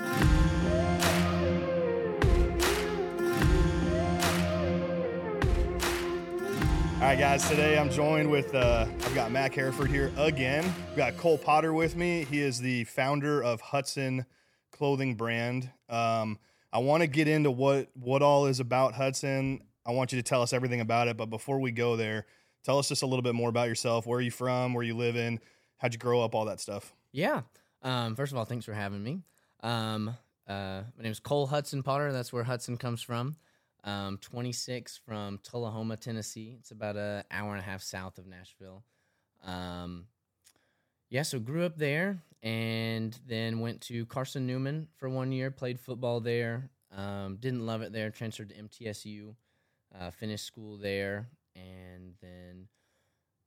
All right, guys. Today I'm joined with uh, I've got Mac Hereford here again. We've got Cole Potter with me. He is the founder of Hutson Clothing Brand. Um, I want to get into what what all is about Hutson. I want you to tell us everything about it. But before we go there, tell us just a little bit more about yourself. Where are you from? Where you live in? How'd you grow up? All that stuff. Yeah. Um, first of all, thanks for having me. Um, uh, my name is Cole Hutson Potter. That's where Hutson comes from. Um, 26 from Tullahoma, Tennessee. It's about an hour and a half south of Nashville. Um, yeah, so grew up there and then went to Carson Newman for one year, played football there. Um, didn't love it there, transferred to MTSU, uh, finished school there, and then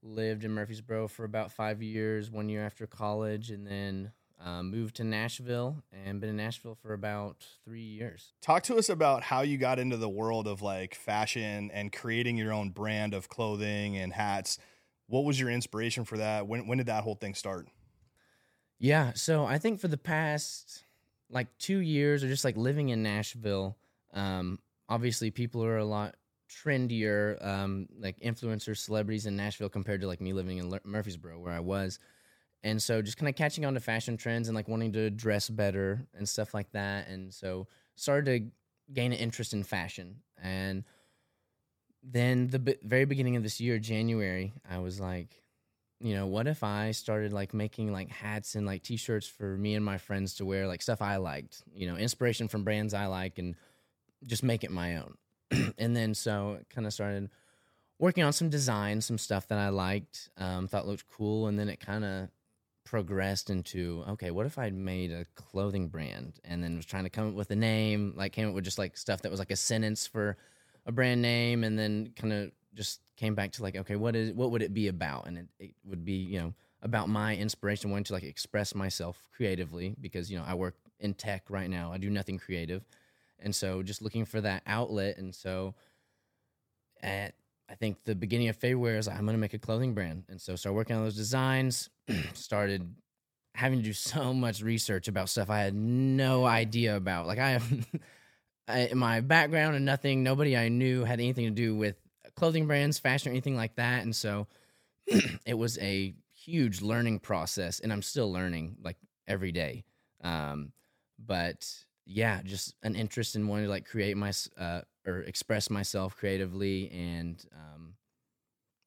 lived in Murfreesboro for about five years, one year after college, and then um, moved to Nashville and been in Nashville for about three years. Talk to us about how you got into the world of like fashion and creating your own brand of clothing and hats. What was your inspiration for that? When when did that whole thing start? Yeah, so I think for the past like two years or just like living in Nashville, um, obviously people are a lot trendier, um, like influencers, celebrities in Nashville compared to like me living in Murfreesboro where I was. And so just kind of catching on to fashion trends and like wanting to dress better and stuff like that. And so started to gain an interest in fashion. And then the b- very beginning of this year, January, I was like, you know, what if I started like making like hats and like t-shirts for me and my friends to wear, like stuff I liked, you know, inspiration from brands I like and just make it my own. and then so kind of started working on some designs, some stuff that I liked, um, thought looked cool, and then it kind of progressed into okay, what if I made a clothing brand and then was trying to come up with a name, like came up with just like stuff that was like a sentence for a brand name, and then kind of just came back to like okay, what is what would it be about? And it, it would be you know about my inspiration, wanting to like express myself creatively because you know I work in tech right now, I do nothing creative, and so just looking for that outlet, and so at I think the beginning of February, I was like, I'm going to make a clothing brand. And so started working on those designs, started having to do so much research about stuff I had no idea about. Like I have my background and nothing, nobody I knew had anything to do with clothing brands, fashion, or anything like that. And so it was a huge learning process and I'm still learning like every day. Um, but yeah, just an interest in wanting to like create my, uh, or express myself creatively and um,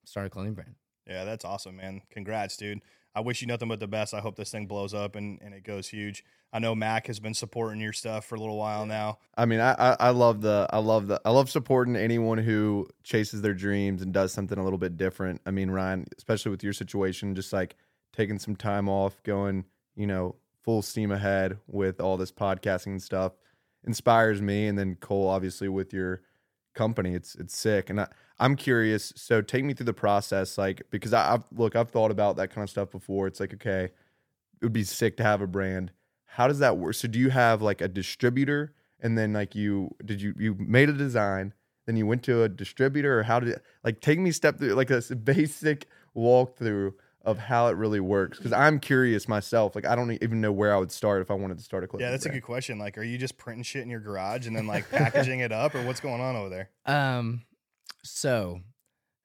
start a clothing brand. Yeah, that's awesome, man. Congrats, dude. I wish you nothing but the best. I hope this thing blows up and, and it goes huge. I know Mac has been supporting your stuff for a little while now. I mean, I, I, I love the I love the I love supporting anyone who chases their dreams and does something a little bit different. I mean, Ryan, especially with your situation, just like taking some time off, going, you know, full steam ahead with all this podcasting and stuff inspires me. And then Cole, obviously, with your company, it's it's sick. And I, I'm curious. So take me through the process, like because I, I've look, I've thought about that kind of stuff before. It's like okay, it would be sick to have a brand. How does that work? So do you have like a distributor, and then like you did you you made a design, then you went to a distributor, or how did it, like take me step through like a basic walkthrough of how it really works because I'm curious myself. Like I don't even know where I would start if I wanted to start a clothing. Yeah, that's brand. a good question. Like, are you just printing shit in your garage and then like packaging it up, or what's going on over there? Um, so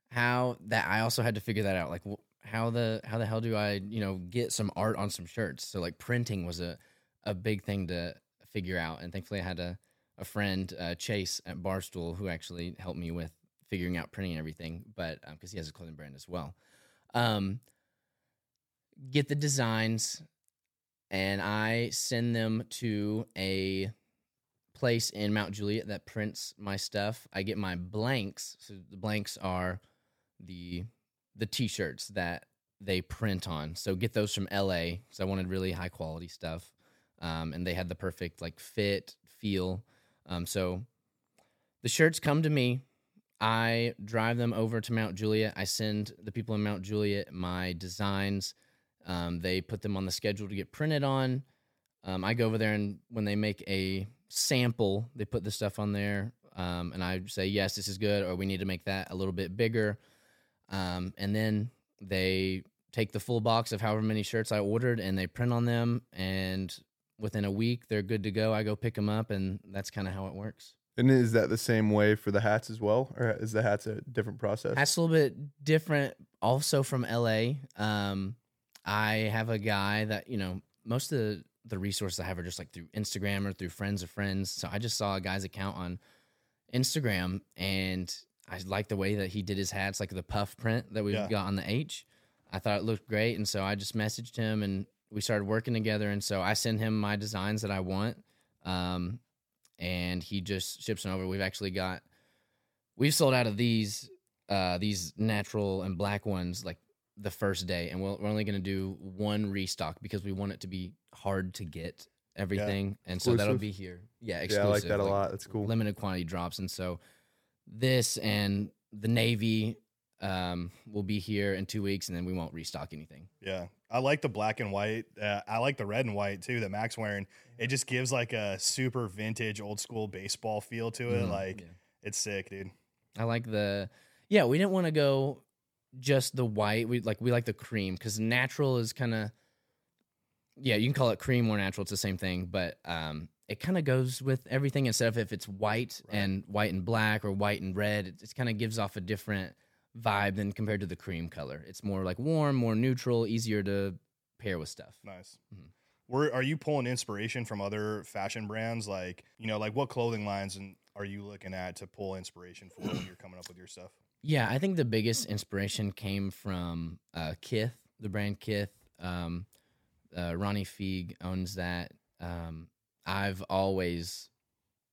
how that I also had to figure that out. Like, wh- how the how the hell do I you know get some art on some shirts? So like printing was a a big thing to figure out, and thankfully I had a a friend uh, Chase at Barstool who actually helped me with figuring out printing and everything. But because um, he has a clothing brand as well. Um, get the designs and I send them to a place in Mount Juliet that prints my stuff. I get my blanks. So the blanks are the the t-shirts that they print on. So get those from LA because I wanted really high quality stuff. Um, and they had the perfect like fit, feel. Um, so the shirts come to me. I drive them over to Mount Juliet. I send the people in Mount Juliet my designs um, they put them on the schedule to get printed on. Um, I go over there and when they make a sample, they put the stuff on there, um, and I say yes, this is good, or we need to make that a little bit bigger. Um, and then they take the full box of however many shirts I ordered and they print on them. And within a week they're good to go. I go pick them up, and that's kind of how it works. And is that the same way for the hats as well, or is the hats a different process? That's a little bit different. Also from LA, um, I have a guy that you know most of the, the resources I have are just like through Instagram or through friends of friends. So I just saw a guy's account on Instagram, and I like the way that he did his hats, like the puff print that we Yeah. got on the H. I thought it looked great, and so I just messaged him, and we started working together. And so I send him my designs that I want, um, and he just ships them over. We've actually got we've sold out of these uh, these natural and black ones like the first day, and we're, we're only going to do one restock because we want it to be hard to get everything, and so that'll be here. Yeah, exclusive. yeah, I like that a lot. That's cool. Limited quantity drops, and so this and the navy um, will be here in two weeks, and then we won't restock anything. Yeah, I like the black and white. Uh, I like the red and white too that Mac's wearing. It just gives like a super vintage, old school baseball feel to it. Mhm. Like Yeah. it's sick, dude. I like the yeah. We didn't want to go just the white. We like we like the cream because natural is kind of yeah. You can call it cream or natural. It's the same thing, but um, it kind of goes with everything. Instead of if it's white Right. and white and black or white and red, it, it kind of gives off a different vibe than compared to the cream color. It's more like warm, more neutral, easier to pair with stuff. Nice. Mm-hmm. Were are you pulling inspiration from other fashion brands? Like you know, like what clothing lines and are you looking at to pull inspiration for when you're coming up with your stuff? Yeah, I think the biggest inspiration came from uh, Kith, the brand Kith. Um, uh, Ronnie Fieg owns that. Um, I've always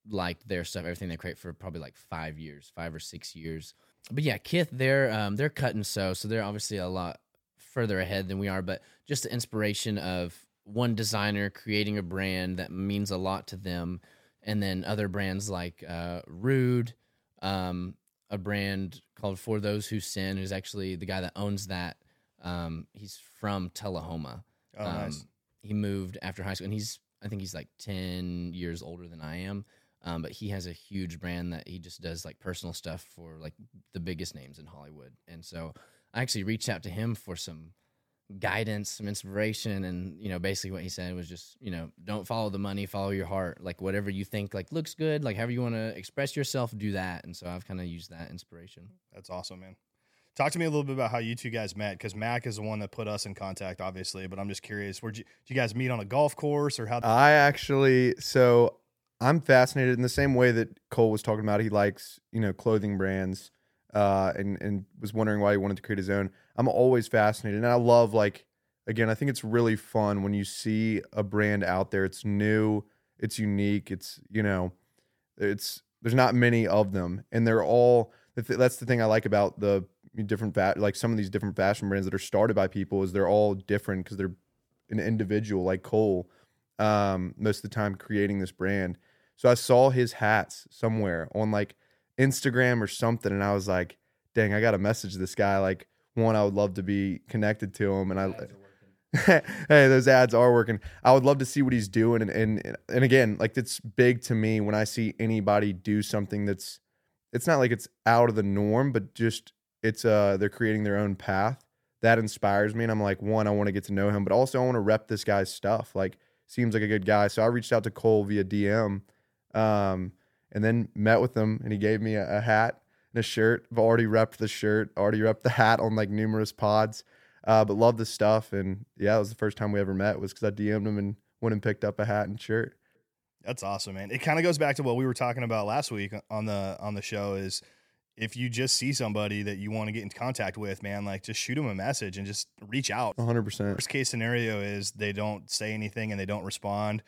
liked their stuff, everything they create for probably like five years, five or six years. But yeah, Kith, they're um, they're cut and sew, so they're obviously a lot further ahead than we are. But just the inspiration of one designer creating a brand that means a lot to them, and then other brands like uh, Rhude, um, a brand called For Those Who Sin, who's actually the guy that owns that. Um, he's from Tullahoma. Oh, nice. Um, He moved after high school, and he's I think he's like ten years older than I am. Um, but he has a huge brand that he just does like personal stuff for like the biggest names in Hollywood. And so I actually reached out to him for some guidance, some inspiration, and you know, basically what he said was just, you know, don't follow the money, follow your heart. Like whatever you think like looks good, like however you want to express yourself, do that. And so I've kind of used that inspiration. That's awesome, man. Talk to me a little bit about how you two guys met, because Mac is the one that put us in contact, obviously. But I'm just curious, where you, did you guys meet on a golf course or how? I actually, so I'm fascinated in the same way that Cole was talking about. He likes, you know, clothing brands, uh, and and was wondering why he wanted to create his own. I'm always fascinated, and I love like, again, I think it's really fun when you see a brand out there. It's new, it's unique, it's you know, it's there's not many of them, and they're all. That's the thing I like about the different fa- like some of these different fashion brands that are started by people is they're all different because they're an individual like Cole um, most of the time creating this brand. So I saw his hats somewhere on like Instagram or something, and I was like, "Dang, I got to message this guy." Like, one, I would love to be connected to him, and I, hey, those ads are working. I would love to see what he's doing, and and and again, like it's big to me when I see anybody do something that's, it's not like it's out of the norm, but just it's uh they're creating their own path. That inspires me, and I'm like, one, I want to get to know him, but also I want to rep this guy's stuff. Like, seems like a good guy. So I reached out to Cole via DM, um, and then met with him, and he gave me a, a hat and a shirt. I've already repped the shirt, already repped the hat on like numerous pods, uh, but love the stuff. And yeah, it was the first time we ever met was because I DM'd him and went and picked up a hat and shirt. That's awesome, man. It kind of goes back to what we were talking about last week on the on the show. Is if you just see somebody that you want to get in contact with, man, like just shoot them a message and just reach out. 100%. Worst case scenario is they don't say anything and they don't respond,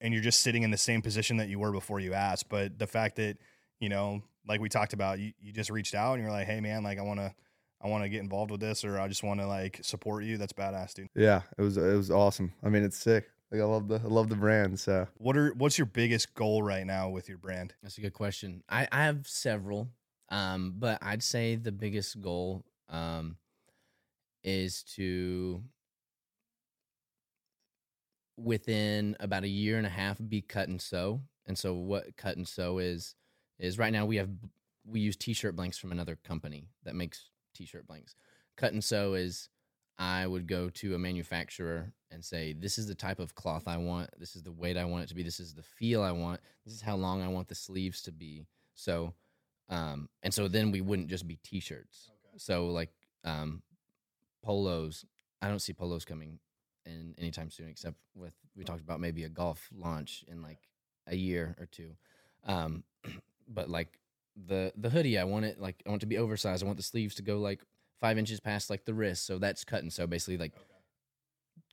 and you're just sitting in the same position that you were before you asked. But the fact that you know, like we talked about, you, you just reached out and you're like, hey, man, like I want to, I want to get involved with this, or I just want to like support you. That's badass, dude. Yeah, it was it was awesome. I mean, it's sick. Like I love the I love the brand. So What are what's your biggest goal right now with your brand? That's a good question. I, I have several, um, but I'd say the biggest goal um, is to, within about a year and a half, be cut and sew. And so, what cut and sew is is right now we have we use t-shirt blanks from another company that makes t-shirt blanks. Cut and sew is I would go to a manufacturer and say, "This is the type of cloth I want. This is the weight I want it to be. This is the feel I want. This is how long I want the sleeves to be." So, um, and so then we wouldn't just be t-shirts. So like um, polos, I don't see polos coming in anytime soon, except with we talked about maybe a golf launch in like a year or two. Um, but like the the hoodie, I want it like I want it to be oversized. I want the sleeves to go like five inches past like the wrist. So that's cut and sew basically like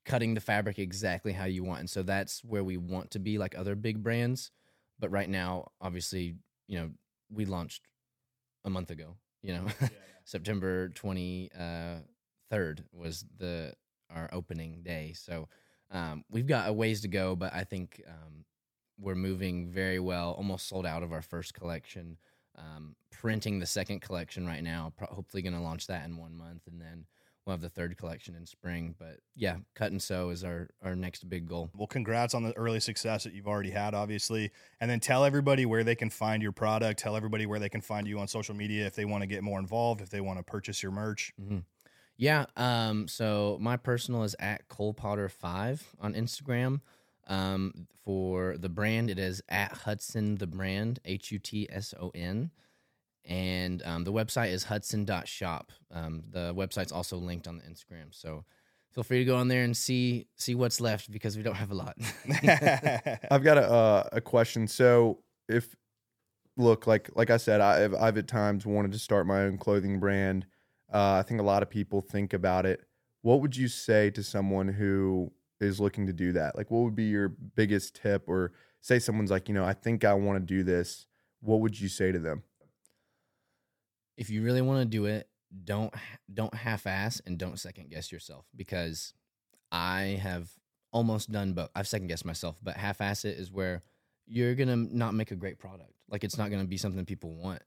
cutting the fabric exactly how you want. And so that's where we want to be like other big brands. But right now, obviously, you know, we launched a month ago, you know, September 23rd was the, our opening day. So, um, we've got a ways to go, but I think, um, we're moving very well, almost sold out of our first collection. Um, printing the second collection right now. Pro- hopefully, going to launch that in one month, and then we'll have the third collection in spring. But yeah, cut and sew is our our next big goal. Well, congrats on the early success that you've already had, obviously. And then tell everybody where they can find your product. Tell everybody where they can find you on social media if they want to get more involved, if they want to purchase your merch. Mm-hmm. Yeah. Um. So my personal is at Cole Potter Five on Instagram. Um, for the brand, it is at Hutson the brand, H U T S O N. And um, the website is hutson.shop. Um, the website's also linked on the Instagram. So feel free to go on there and see see what's left because we don't have a lot. I've got a uh, a question. So if look like like I said, I've I've at times wanted to start my own clothing brand. Uh, I think a lot of people think about it. What would you say to someone who is looking to do that? Like, what would be your biggest tip? Or say someone's like, you know, I think I want to do this. What would you say to them? if you really want to do it, don't don't half-ass and don't second guess yourself because I have almost done both. I've second guessed myself, but half-ass it is where you're gonna not make a great product. Like it's not gonna be something people want.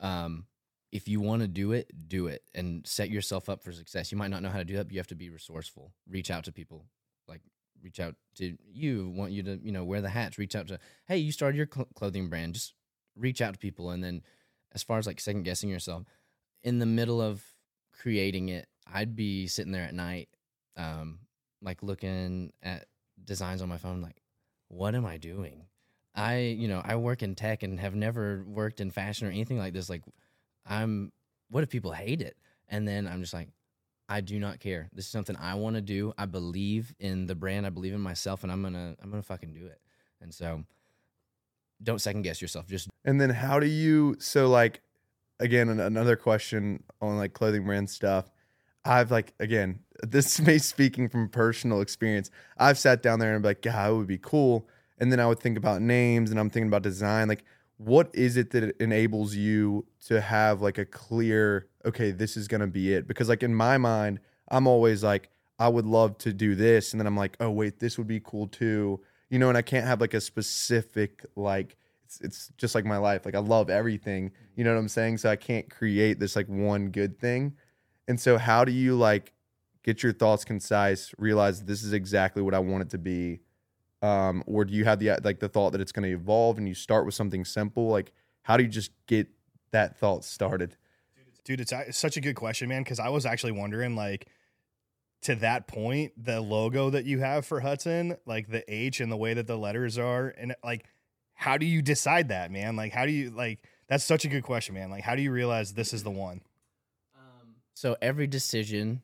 Um, if you want to do it, do it and set yourself up for success. You might not know how to do that, but you have to be resourceful. Reach out to people, like reach out to you. Want you to you know wear the hats. Reach out to hey, you started your cl- clothing brand. Just reach out to people, and then as far as like second guessing yourself, in the middle of creating it, I'd be sitting there at night, um, like looking at designs on my phone, like, what am I doing? I, you know, I work in tech and have never worked in fashion or anything like this. Like, I'm, what if people hate it? And then I'm just like, I do not care. This is something I want to do. I believe in the brand. I believe in myself, and I'm gonna, I'm gonna fucking do it. And so, don't second guess yourself. Just And then how do you so like again an- another question on like clothing brand stuff. I've like again, this is me speaking from personal experience. I've sat down there and be like, God, it would be cool. And then I would think about names and I'm thinking about design. Like, what is it that enables you to have like a clear, okay, this is gonna be it? Because like in my mind, I'm always like, I would love to do this, and then I'm like, oh wait, this would be cool too. You know, and I can't have like a specific like it's, it's just like my life. Like I love everything. You know what I'm saying? So I can't create this like one good thing. And so how do you like get your thoughts concise, realize this is exactly what I want it to be? Um, or do you have the like the thought that it's going to evolve and you start with something simple? Like how do you just get that thought started? Dude, it's, it's such a good question, man, because I was actually wondering, like, to that point, the logo that you have for Hutson, like the H and the way that the letters are, and like, how do you decide that, man? Like, how do you, like, that's such a good question, man. Like, how do you realize this is the one? Um, So every decision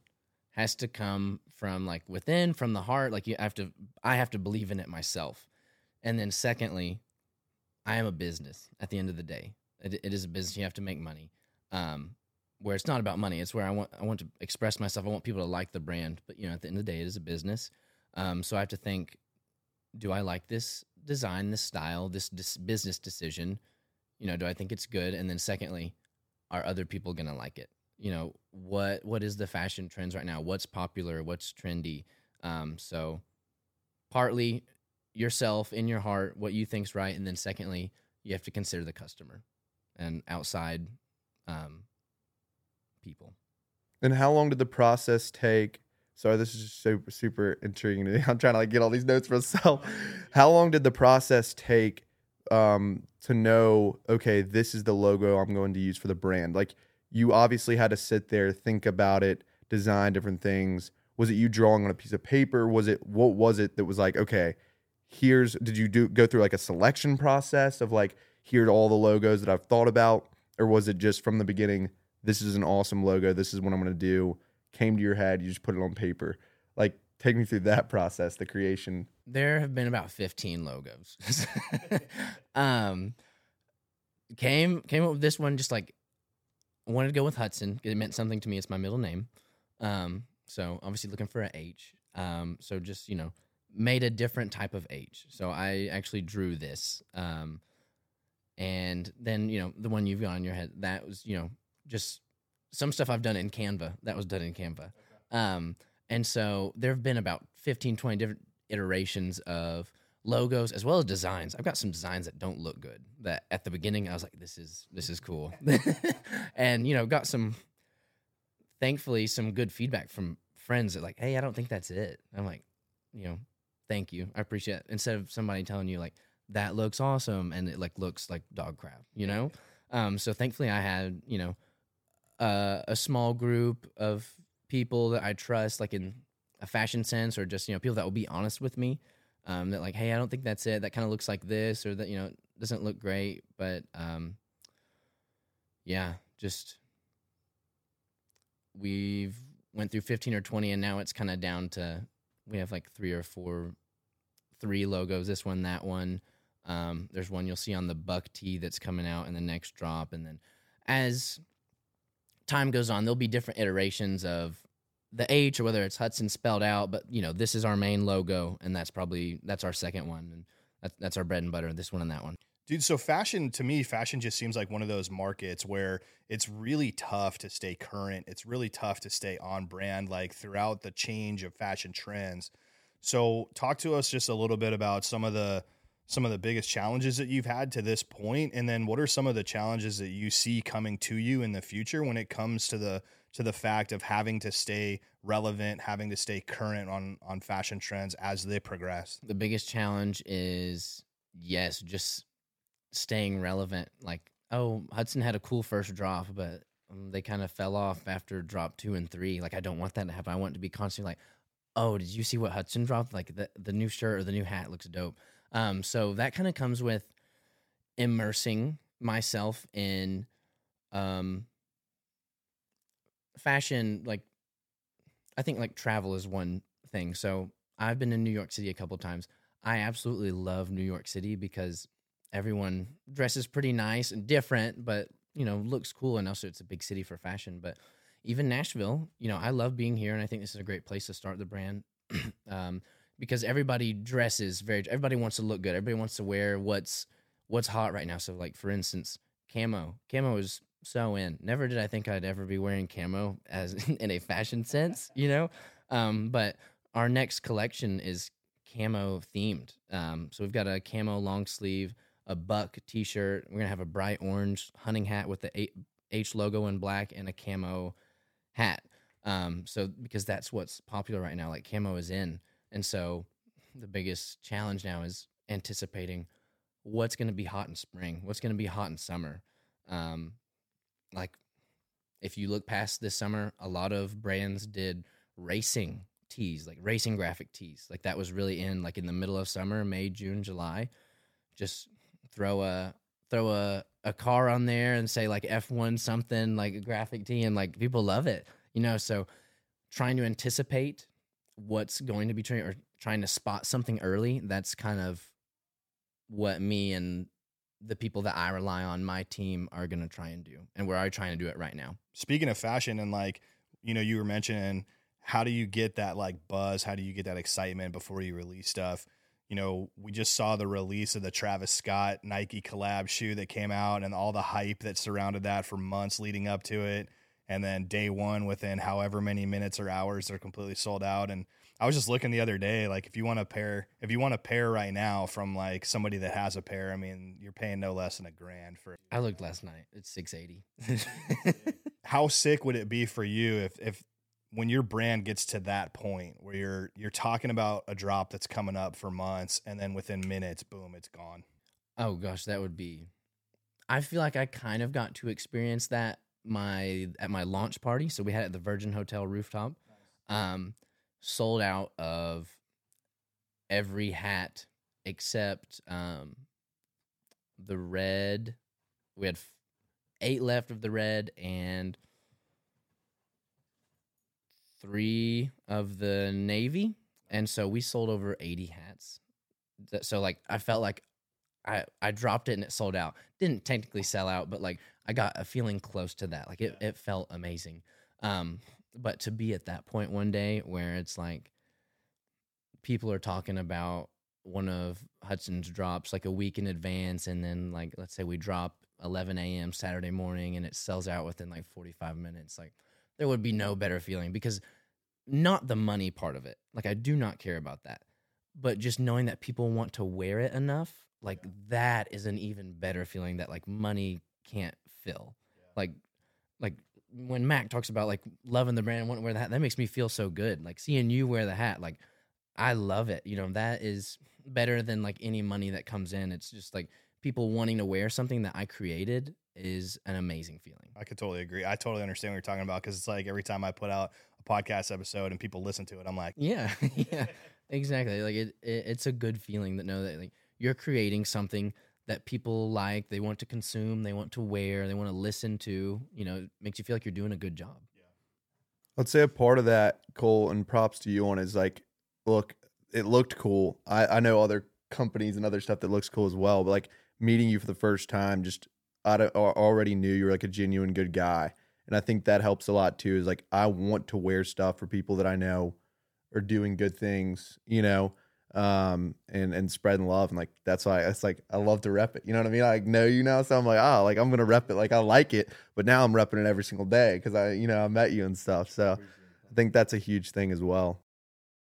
has to come from like within, from the heart. Like you have to, I have to believe in it myself. And then secondly, I am a business at the end of the day. It, it is a business. You have to make money. Um, where it's not about money. It's where I want, I want to express myself. I want people to like the brand. But you know, at the end of the day, it is a business. Um, so I have to think, do I like this design, this style, this, this business decision? You know, do I think it's good? And then secondly, are other people going to like it? You know what what is the fashion trends right now what's popular what's trendy um, so partly yourself in your heart what you think's right and then secondly you have to consider the customer and outside um, people And how long did the process take? Sorry, this is just super super intriguing to me. I'm trying to like get all these notes for myself. How long did the process take um, to know? Okay, this is the logo I'm going to use for the brand. Like you obviously had to sit there, think about it, design different things. was it you drawing on a piece of paper? Was it what was it that was like, okay, here's did you do go through like a selection process of like here are all the logos that I've thought about? Or was it just from the beginning, this is an awesome logo, this is what I'm gonna do, came to your head, you just put it on paper? Like take me through that process, the creation. There have been about 15 logos. um, came came up with this one just like wanted to go with Hutson. It meant something to me. It's my middle name. Um, so obviously looking for a H. Um, so just you know made a different type of H. So I actually drew this. Um, and then you know the one you've got on your head that was you know just some stuff I've done in Canva that was done in Canva. Um, and so there have been about 15, 20 different iterations of logos as well as designs. I've got some designs that don't look good. That at the beginning I was like, this is this is cool, and you know got some, thankfully some good feedback from friends that like, hey, I don't think that's it. I'm like, you know, thank you, I appreciate it. Instead of somebody telling you like that looks awesome and it like looks like dog crap, you know. Um, so thankfully I had you know uh, a small group of people that I trust, like in a fashion sense, or just you know people that will be honest with me um, that like, hey, I don't think that's it. That kind of looks like this, or that you know doesn't look great. But um, yeah, just we've went through fifteen or twenty, and now it's kind of down to we have like three or four, three logos. This one, that one. Um, there's one you'll see on the Buck tee that's coming out in the next drop, and then as time goes on, there'll be different iterations of the H or whether it's Hutson spelled out, but you know, this is our main logo and that's probably that's our second one and that's that's our bread and butter, this one and that one. Dude, so fashion to me, fashion just seems like one of those markets where it's really tough to stay current. It's really tough to stay on brand like throughout the change of fashion trends. So, talk to us just a little bit about some of the some of the biggest challenges that you've had to this point and then what are some of the challenges that you see coming to you in the future when it comes to the to the fact of having to stay relevant, having to stay current on on fashion trends as they progress. The biggest challenge is yes, just staying relevant. Like, oh, Hutson had a cool first drop, but um, they kind of fell off after drop 2 and 3. Like I don't want that to happen. I want to be constantly like, "Oh, did you see what Hutson dropped? Like the the new shirt or the new hat looks dope." Um so that kind of comes with immersing myself in um fashion like I think like travel is one thing. So I've been in New York City a couple times. I absolutely love New York City because everyone dresses pretty nice and different, but you know, looks cool and also it's a big city for fashion. But even Nashville, you know, I love being here and I think this is a great place to start the brand. um, because everybody dresses very everybody wants to look good. Everybody wants to wear what's what's hot right now. So like for instance, camo. Camo is so in. Never did I think I'd ever be wearing camo as in a fashion sense, you know. Um, but our next collection is camo themed. Um, so we've got a camo long sleeve, a buck T-shirt. We're gonna have a bright orange hunting hat with the H logo in black and a camo hat. Um, so because that's what's popular right now, like camo is in, and so the biggest challenge now is anticipating what's to be hot in spring, what's to be hot in summer. Um, like if you look past this summer, a lot of brands did racing tees, like racing graphic tees. Like that was really in like in the middle of summer, May, June, July. Just throw a throw a, a car on there and say like F1 something like a graphic tee and like people love it. You know, so trying to anticipate what's going to be trending or trying to spot something early, that's kind of what me and the people that I rely on, my team, are going to try and do, and we're trying to do it right now. Speaking of fashion, and like you know, you were mentioning, how do you get that like buzz? How do you get that excitement before you release stuff? You know, we just saw the release of the Travis Scott Nike collab shoe that came out, and all the hype that surrounded that for months leading up to it, and then day one, within however many minutes or hours, they're completely sold out, and I was just looking the other day, like if you want a pair, if you want a pair right now from like somebody that has a pair, I mean, you're paying no less than a grand for. I looked last night; it's six eighty. How sick would it be for you if if when your brand gets to that point where you're you're talking about a drop that's coming up for months, and then within minutes, boom, it's gone. Oh gosh, that would be. I feel like I kind of got to experience that my at my launch party. So we had it at the Virgin Hotel rooftop. Um, sold out of every hat except um, the red. We had f- eight left of the red and three of the navy, and so we sold over eighty hats. So like I felt like I I dropped it and it sold out. Didn't technically sell out, but like I got a feeling close to that. Like it, it felt amazing. Um, but to be at that point one day where it's like people are talking about one of Hutson's drops like a week in advance, and then like let's say we drop 11 a.m. Saturday morning and it sells out within like 45 minutes. Like there would be no better feeling because not the money part of it. Like I do not care about that, but just knowing that people want to wear it enough, like that is an even better feeling that like money can't fill. Like, like when Mac talks about like loving the brand, wanting to wear the hat, that makes me feel so good. Like seeing you wear the hat, like I love it. You know, that is better than like any money that comes in. It's just like people wanting to wear something that I created is an amazing feeling. I could totally agree. I totally understand what you're talking about because it's like every time I put out a podcast episode and people listen to it, I'm like, Yeah, yeah, exactly. Like it, it, it's a good feeling that know that like you're creating something that people like, they want to consume, they want to wear, they want to listen to. You know, makes you feel like you're doing a good job. I'd say a part of that, Cole, and props to you on is like, look, it looked cool. I, I know other companies and other stuff that looks cool as well, but like meeting you for the first time, just I already knew you were like a genuine good guy. And I think that helps a lot too. Is like, I want to wear stuff for people that I know are doing good things, you know, um, and, and spreading love. And like, that's why it's like, I love to rep it. You know what I mean? I like, know you now. So I'm like, oh, like I'm going to rep it. Like I like it, but now I'm repping it every single day. Cause I, you know, I met you and stuff. So I think that's a huge thing as well.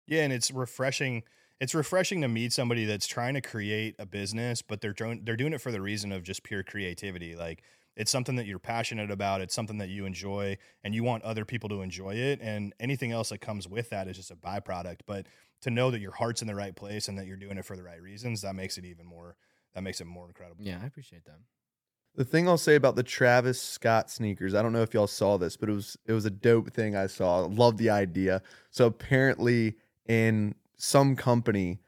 Yeah, and it's refreshing. It's refreshing to meet somebody that's trying to create a business, but they're doing they're doing it for the reason of just pure creativity. Like it's something that you're passionate about. It's something that you enjoy, and you want other people to enjoy it. And anything else that comes with that is just a byproduct. But to know that your heart's in the right place and that you're doing it for the right reasons, that makes it even more. That makes it more incredible. Yeah, I appreciate that. The thing I'll say about the Travis Scott sneakers, I don't know if y'all saw this, but it was it was a dope thing I saw. Love the idea. So apparently in some company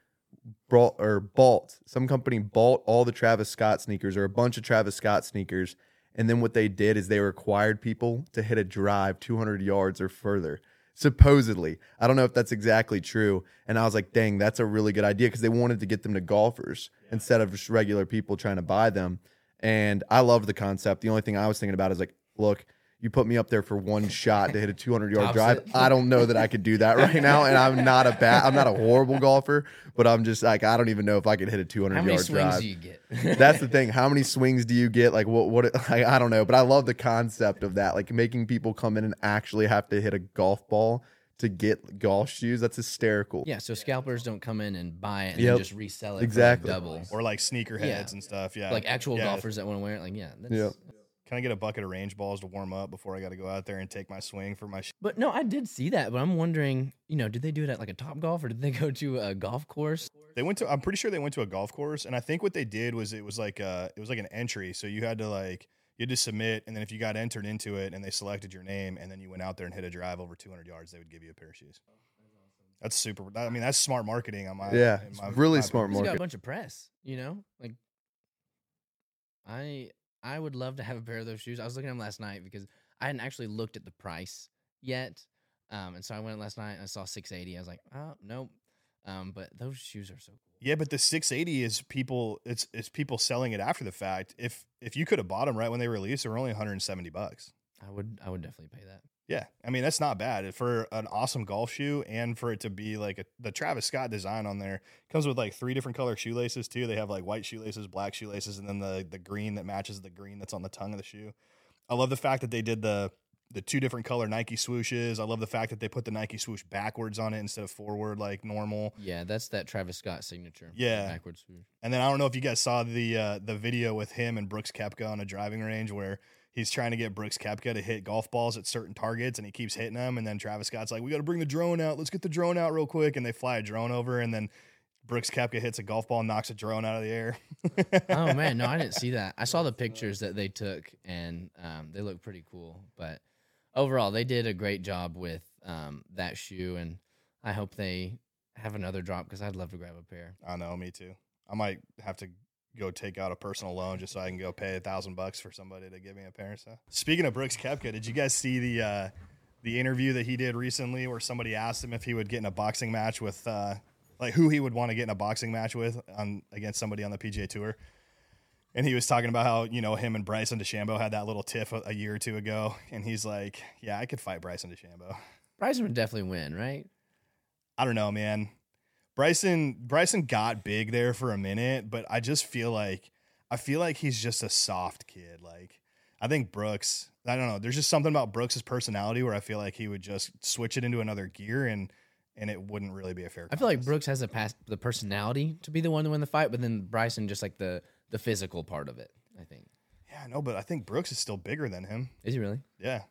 brought or bought some company bought all the Travis Scott sneakers or a bunch of Travis Scott sneakers and then what they did is they required people to hit a drive 200 yards or further supposedly. I don't know if that's exactly true. And i was like dang that's a really good idea because they wanted to get them to golfers instead of just regular people trying to buy them. And i love the concept. The only thing i was thinking about is like look you put me up there for one shot to hit a 200 yard drive it. i don't know that i could do that right now and i'm not a bad i'm not a horrible golfer but i'm just like i don't even know if i could hit a 200 How many yard swings drive do you get? that's the thing. How many swings do you get? Like what? What? Like, I don't know, but I love the concept of that. Like making people come in and actually have to hit a golf ball to get golf shoes. That's hysterical. yeah, so scalpers don't come in and buy it and Yep. then just resell it Exactly. for like double. Or like sneaker Yeah. heads and stuff. Yeah, Like actual Yeah. golfers that want to wear it, like yeah, that's, Yep. Can I get a bucket of range balls to warm up before I got to go out there and take my swing for my? Sh- But no, I did see that. But I'm wondering, you know, did they do it at like a Topgolf or did they go to a golf course? They went to. I'm pretty sure they went to a golf course, and I think what they did was it was like uh it was like an entry. So you had to like you had to submit, and then if you got entered into it, and they selected your name, and then you went out there and hit a drive over 200 yards, they would give you a pair of shoes. That's super. I mean, that's smart marketing on my. Yeah, in it's my- really my smart He's got a bunch of press, you know? Like I I would love to have a pair of those shoes. I was looking at them last night because I hadn't actually looked at the price yet. Um, and so I went last night and I saw 680. I was like, oh nope. Um, but those shoes are so cool. Yeah, but the 680 is people. It's it's people selling it after the fact. If if you could have bought them right when they released, they were only 170 bucks. I would I would definitely pay that. Yeah, I mean that's not bad for an awesome golf shoe, and for it to be like a, the Travis Scott design on there comes with like three different color shoelaces too. They have like white shoelaces, black shoelaces, and then the the green that matches the green that's on the tongue of the shoe. I love the fact that they did the the two different color Nike swooshes. I love the fact that they put the Nike swoosh backwards on it instead of forward like normal. Yeah, that's that Travis Scott signature. Yeah. Backwards swoosh. And then I don't know if you guys saw the uh, the video with him and Brooks Koepka on a driving range where he's trying to get Brooks Koepka to hit golf balls at certain targets and he keeps hitting them. And then Travis Scott's like, "We got to bring the drone out. Let's get the drone out real quick." And they fly a drone over, and then Brooks Koepka hits a golf ball and knocks a drone out of the air. oh man, no, I didn't see that. I saw the pictures that they took, and um, they look pretty cool. But overall, they did a great job with um, that shoe, and I hope they have another drop because I'd love to grab a pair. I know, me too. I might have to go take out a personal loan just so I can go pay a thousand bucks for somebody to give me a pair. So speaking of Brooks Koepka, did you guys see the uh, the interview that he did recently where somebody asked him if he would get in a boxing match with uh, like who he would want to get in a boxing match with on against somebody on the PGA Tour? And he was talking about how you know him and Bryson DeChambeau had that little tiff a, a year or two ago, and he's like, "Yeah, I could fight Bryson DeChambeau." Bryson would definitely win, right? I don't know, man. Bryson Bryson got big there for a minute, but I just feel like I feel like he's just a soft kid. Like I think Brooks, I don't know, there's just something about Brooks's personality where I feel like he would just switch it into another gear and and it wouldn't really be a fair. I feel like. Brooks has the past the personality to be the one to win the fight, but then Bryson just like the the physical part of it. I think Yeah, no, but I think Brooks is still bigger than him. is he really? Yeah.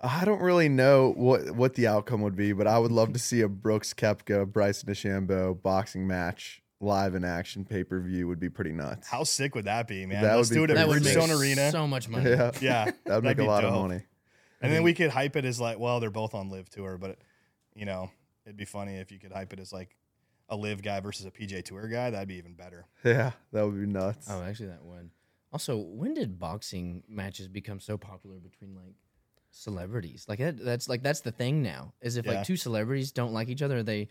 I don't really know what what the outcome would be, but I would love to see a Brooks Koepka Bryson DeChambeau boxing match LIV in action pay per view. Would be pretty nuts. How sick would that be, man? That Let's would do be it at That Bridgestone Arena. so much money. Yeah, yeah. that would make a be lot of money. And then we could hype it as like, well, they're both on LIV Tour, but you know, it'd be funny if you could hype it as like a live guy versus a PGA Tour guy. That'd be even better. Yeah, that would be nuts. Oh, actually, that one. Also, when did boxing matches become so popular between like celebrities? Like that, that's like that's the thing now. Is if Yeah. like two celebrities don't like each other, they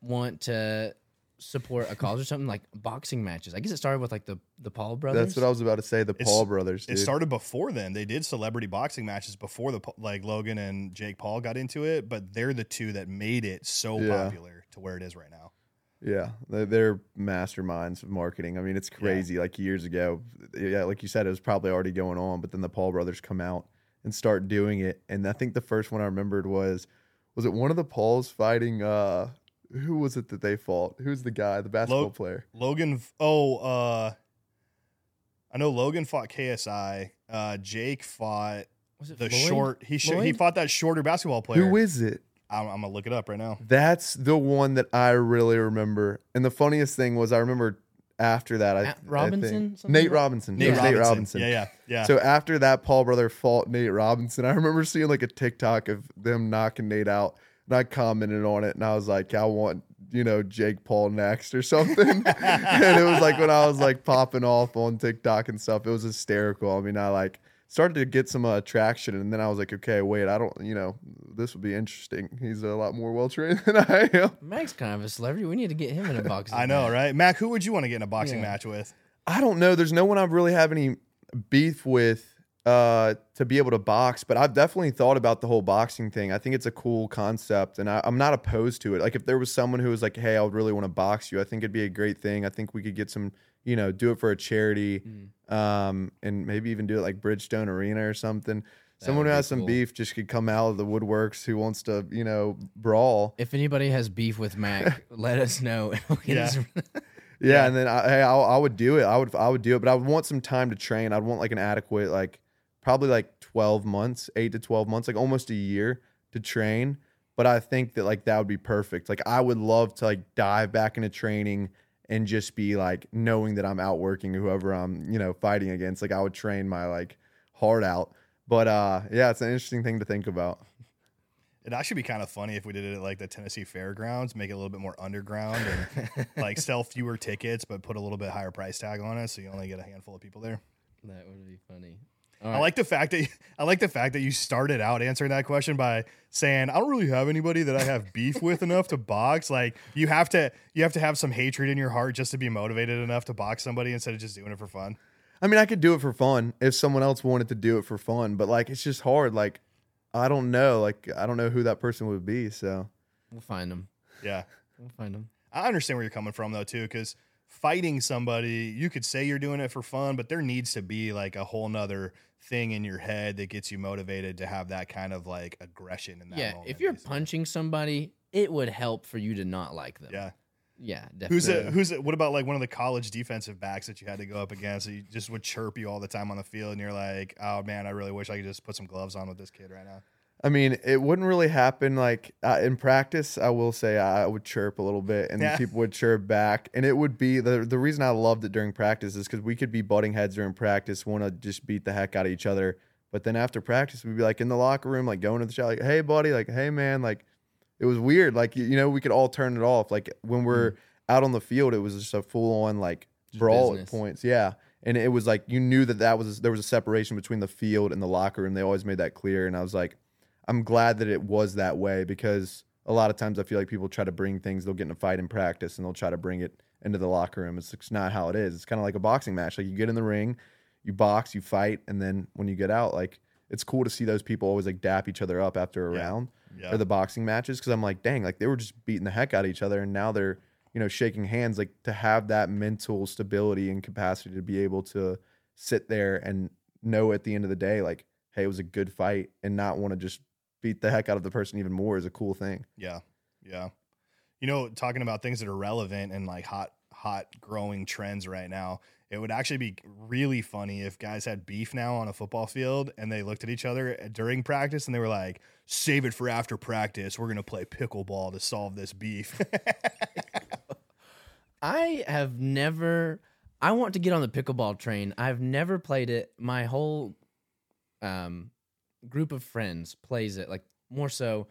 want to support a cause or something like boxing matches. I guess it started with like the the Paul brothers. That's what I was about to say. The It's- Paul brothers, It started before then. They did celebrity boxing matches before the like Logan and Jake Paul got into it, but they're the two that made it so Yeah. popular to where it is right now. Yeah, they're, they're masterminds of marketing. I mean, it's crazy. Like years ago, yeah, like you said, it was probably already going on, but then the Paul brothers come out and start doing it. And I think the first one I remembered was, was it one of the Pauls fighting? uh Who was it that they fought? Who's the guy, the basketball Lo- player? Logan, oh, uh, I know Logan fought KSI. Uh, Jake fought was it the Floyd? short. He sh- he fought that shorter basketball player. Who is it? I'm, I'm gonna look it up right now. That's the one that I really remember. And the funniest thing was, I remember after that, I, I Robinson? think- Nate Robinson, Nate Robinson. Nate Robinson. Yeah, yeah, yeah. So after that, Paul brother fought Nate Robinson. I remember seeing like a TikTok of them knocking Nate out, and I commented on it, and I was like, I want you know Jake Paul next or something. and it was like when I was like popping off on TikTok and stuff, it was hysterical. I mean, I like started to get some uh, traction, and then I was like, okay, wait, I don't, you know, this would be interesting. He's a lot more well trained than I am. Mac's kind of a celebrity. We need to get him in a boxing. Match. I know, match. right? Mac, who would you want to get in a boxing Yeah. match with? I don't know. There's no one I really have any beef with uh, to be able to box, but I've definitely thought about the whole boxing thing. I think it's a cool concept, and I, I'm not opposed to it. Like if there was someone who was like, "Hey, I would really want to box you," I think it'd be a great thing. I think we could get some, you know, do it for a charity, Mm. um, and maybe even do it like Bridgestone Arena or something. That Someone who has some cool. beef just could come out of the woodworks who wants to, you know, brawl. If anybody has beef with Mac, let us know. Yeah. Yeah, Yeah. and then I, hey, I, I would do it. I would, I would do it, but I would want some time to train. I'd want like an adequate, like probably like twelve months, eight to twelve months, like almost a year to train. But I think that like that would be perfect. Like I would love to like dive back into training and just be like knowing that I'm outworking whoever I'm, you know, fighting against. Like I would train my like heart out. But uh, yeah, it's an interesting thing to think about. It'd actually be kind of funny if we did it at like the Tennessee Fairgrounds, make it a little bit more underground and like sell fewer tickets, but put a little bit higher price tag on it, so you only get a handful of people there. that would be funny. I like the fact that I like the fact that you started out answering that question by saying I don't really have anybody that I have beef with enough to box. Like you have to you have to have some hatred in your heart just to be motivated enough to box somebody instead of just doing it for fun. I mean, I could do it for fun if someone else wanted to do it for fun, but like it's just hard. Like I don't know. Like I don't know who that person would be. So We'll find them. Yeah. We'll find them. I understand where you're coming from though too, because fighting somebody, you could say you're doing it for fun, but there needs to be like a whole nother thing in your head that gets you motivated to have that kind of like aggression in that Yeah, moment, if you're basically. punching somebody, it would help for you to not like them. Yeah. yeah, definitely. Who's it? Who's it? What about like one of the college defensive backs that you had to go up against? That you just would chirp you all the time on the field, and you're like, "Oh man, I really wish I could just put some gloves on with this kid right now." I mean, it wouldn't really happen like uh, in practice. I will say I would chirp a little bit, and Yeah. people would chirp back, and it would be the the reason I loved it during practice is because we could be butting heads during practice, want to just beat the heck out of each other, but then after practice, we'd be like in the locker room, like going to the shower, like, "Hey, buddy," like, "Hey, man," like, It was weird. Like you, you know, we could all turn it off. Like when we're out on the field, it was just a full on like Just brawl business. at points. Yeah, and it was like you knew that that was there was a separation between the field and the locker room. They always made that clear, and I was like, I'm glad that it was that way because a lot of times I feel like people try to bring things. They'll get in a fight in practice and they'll try to bring it into the locker room. It's just not how it is. It's kind of like a boxing match. Like you get in the ring, you box, you fight, and then when you get out, like it's cool to see those people always like dap each other up after a Yeah. round Yeah. or the boxing matches because I'm like, dang, like they were just beating the heck out of each other, and now they're you know shaking hands. Like to have that mental stability and capacity to be able to sit there and know at the end of the day, like, hey, it was a good fight, and not want to just beat the heck out of the person even more is a cool thing. Yeah. Yeah. You know, talking about things that are relevant and like hot, hot growing trends right now, it would actually be really funny if guys had beef now on a football field and they looked at each other during practice and they were like, save it for after practice. We're going to play pickleball to solve this beef. I have never. I want to get on the pickleball train. I've never played it. My whole um, group of friends plays it, like more so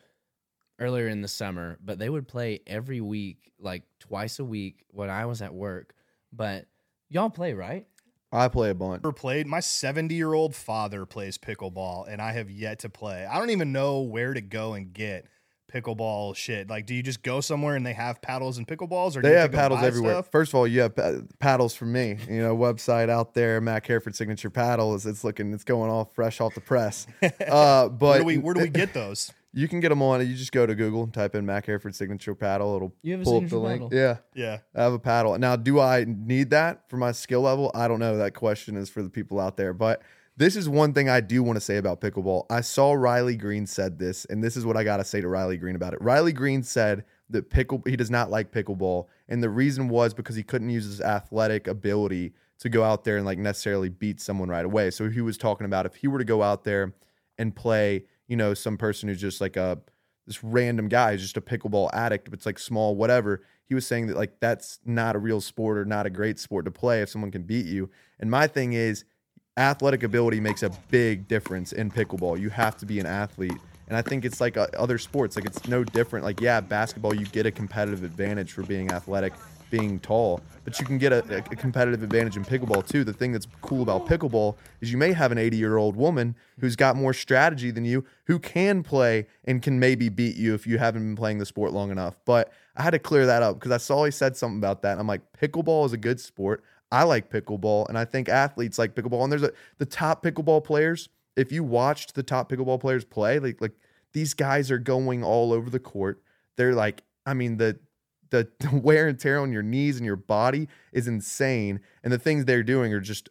earlier in the summer. But they would play every week, like twice a week when I was at work. But y'all play right? I play a bunch. Never played. My 70 year old father plays pickleball and I have yet to play. I don't even know where to go and get pickleball shit. Like, do you just go somewhere and they have paddles and pickleballs or do They you have go paddles everywhere. stuff? First of all, you have paddles for me. You know, website out there, Mac Hereford signature paddles. It's looking, it's going all fresh off the press. Uh, but where do we where do we get those? You can get them on. You just go to Google, type in Mac Hereford signature paddle. It'll You have a pull up the link. paddle? Yeah, Yeah. I have a paddle. Now, do I need that for my skill level? I don't know. That question is for the people out there. But this is one thing I do want to say about pickleball. I saw Riley Green said this, and this is what I got to say to Riley Green about it. Riley Green said that pickle he does not like pickleball, and the reason was because he couldn't use his athletic ability to go out there and like necessarily beat someone right away. So he was talking about if he were to go out there and play, you know, some person who's just like a this random guy who's just a pickleball addict, but it's like small, whatever. He was saying that like that's not a real sport or not a great sport to play if someone can beat you. And my thing is, athletic ability makes a big difference in pickleball. You have to be an athlete. And I think it's like uh, other sports, like it's no different. Like, yeah, basketball, you get a competitive advantage for being athletic, being tall, but you can get a, a competitive advantage in pickleball too. The thing that's cool about pickleball is you may have an 80 year old woman who's got more strategy than you, who can play and can maybe beat you if you haven't been playing the sport long enough. But I had to clear that up because I saw he said something about that. I'm like, pickleball is a good sport. I like pickleball, and I think athletes like pickleball. And there's a the top pickleball players. If you watched the top pickleball players play, like like these guys are going all over the court. They're like, I mean, the the wear and tear on your knees and your body is insane, and the things they're doing are just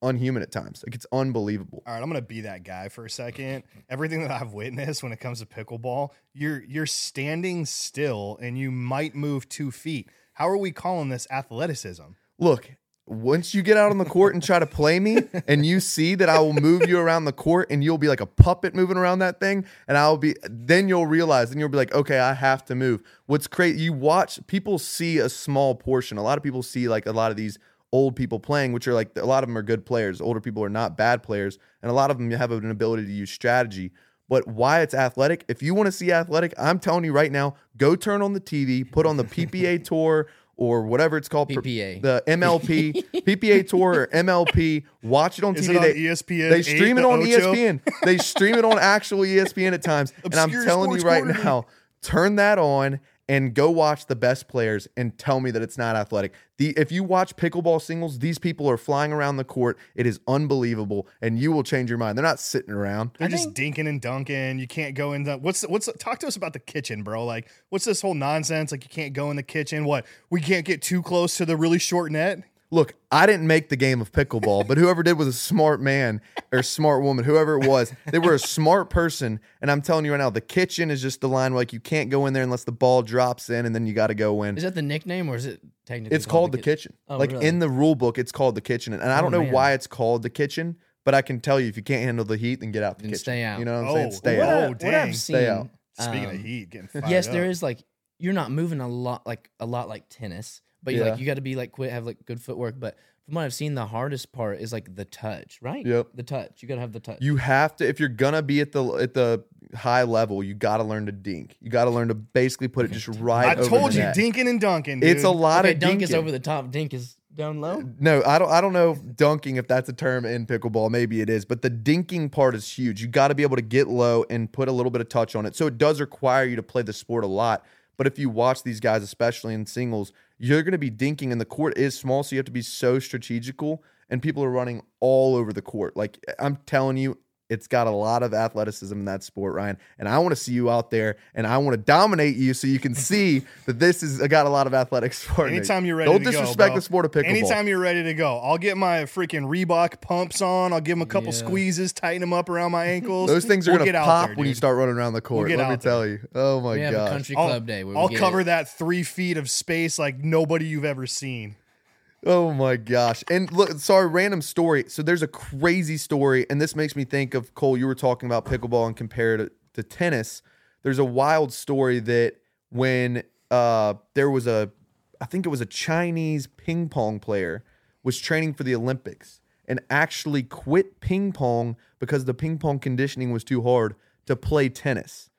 unhuman at times. Like it's unbelievable. All right, I'm gonna be that guy for a second. Everything that I've witnessed when it comes to pickleball, you're you're standing still and you might move two feet. How are we calling this athleticism? Look, once you get out on the court and try to play me, and you see that I will move you around the court, and you'll be like a puppet moving around that thing, and I'll be, then you'll realize, then you'll be like, okay, I have to move. What's crazy? You watch people see a small portion. A lot of people see like a lot of these old people playing, which are like a lot of them are good players. Older people are not bad players, and a lot of them have an ability to use strategy. But why it's athletic? If you want to see athletic, I'm telling you right now, go turn on the TV, put on the PPA tour or whatever it's called, PPA. the MLP, PPA tour or MLP. Watch it on Is TV. it on They- ESPN? they stream 8, it on Ocho? ESPN. They stream it on actual ESPN at times. and I'm telling you right quarterly. now, turn that on and go watch the best players and tell me that it's not athletic. The if you watch pickleball singles, these people are flying around the court. It is unbelievable, and you will change your mind. They're not sitting around. They're I just think- dinking and dunking. You can't go in the what's what's talk to us about the kitchen, bro. Like, what's this whole nonsense? Like, you can't go in the kitchen. What? We can't get too close to the really short net. Look, I didn't make the game of pickleball, but whoever did was a smart man or smart woman, whoever it was. They were a smart person, and I'm telling you right now, the kitchen is just the line where like you can't go in there unless the ball drops in, and then you got to go in. Is that the nickname or is it technically? It's called the kitchen. Oh, like really? in the rule book, it's called the kitchen, and I Oh, don't know man. why it's called the kitchen, but I can tell you if you can't handle the heat, then get out the Then kitchen. stay out. You know what I'm Oh, saying? Stay What, out. I, Oh, what dang. I've seen. Stay out. Speaking of um, heat, getting fired yes, there up. is like you're not moving a lot, like a lot like tennis, but you Yeah. like you got to be like quit have like good footwork. But from what I've seen, the hardest part is like the touch, right? Yep. the touch. You got to have the touch. You have to if you're gonna be at the at the high level, you got to learn to dink. You got to learn to basically put it just right. I over told the you, net. dinking and dunking. It's a lot Okay, of dunk dinking. is over the top. Dink is down low. No, I don't. I don't know if dunking if that's a term in pickleball. Maybe it is, but the dinking part is huge. You got to be able to get low and put a little bit of touch on it. So it does require you to play the sport a lot. But if you watch these guys, especially in singles, you're going to be dinking, and the court is small, so you have to be so strategical. And people are running all over the court. Like I'm telling you, it's got a lot of athleticism in that sport, Ryan. And I want to see you out there, and I want to dominate you, so you can see that this is got a lot of athletic sport. in it. Anytime you're ready don't to go, disrespect the sport of pickleball. Anytime you're ready to go, I'll get my freaking Reebok pumps on. I'll give them a couple Yeah. squeezes, tighten them up around my ankles. Those things are We'll gonna pop there, when you start running around the court. get Let me there. tell you. Oh my God. have a gosh. country I'll, club day. Where I'll we get cover that three feet of space like nobody you've ever seen. Oh my gosh. And look, sorry, random story. So there's a crazy story, and this makes me think of Cole. You were talking about pickleball and compared it to tennis. There's a wild story that when uh, there was a, I think it was a Chinese ping pong player was training for the Olympics and actually quit ping pong because the ping pong conditioning was too hard to play tennis.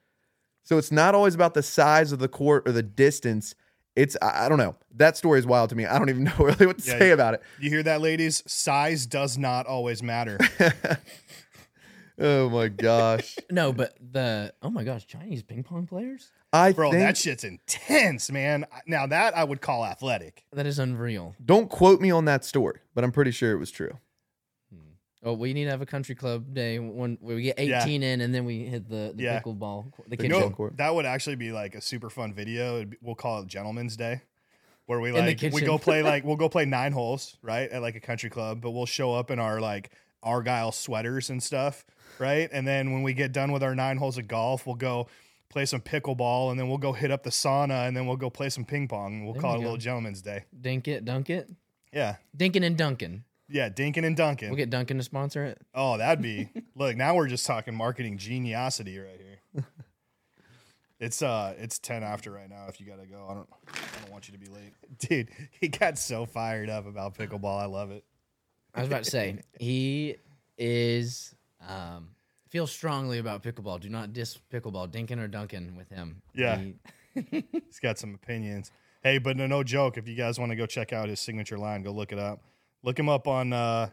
So it's not always about the size of the court or the distance. It's I, I don't know. That story is wild to me. I don't even know really what to Yeah, say yeah. about it. You hear that, ladies? Size does not always matter. Oh my gosh. No, but the oh my gosh, Chinese ping pong players? I Bro, think that shit's intense, man. Now that I would call athletic. That is unreal. don't quote me on that story, but I'm pretty sure it was true. Oh, we need to have a country club day when we get Yeah. 18 in and then we hit the, the Yeah. pickleball, the You kitchen. know- court. that would actually be like a super fun video. It'd be- We'll call it Gentleman's Day, where we the like we kitchen. go play like we'll go play nine holes right at like a country club, but we'll show up in our like argyle sweaters and stuff, right? And then when we get done with our nine holes of golf, we'll go play some pickleball, and then we'll go hit up the sauna, and then we'll go play some ping pong. And we'll There call it you a go. little Gentleman's Day. Dink it, dunk it. Yeah, Dinkin' and Duncan. Yeah, Dinkin and Duncan. We'll get Duncan to sponsor it. Oh, that'd be look. Now we're just talking marketing geniosity right here. It's uh, it's ten after right now. If you gotta go, I don't, I don't want you to be late, dude. He got so fired up about pickleball. I love it. I was about to say he is um feels strongly about pickleball. Do not diss pickleball, Dinkin or Duncan with him. Yeah. He- He's got some opinions. Hey, but no, no joke. If you guys want to go check out his signature line, go look it up. Look him up on uh,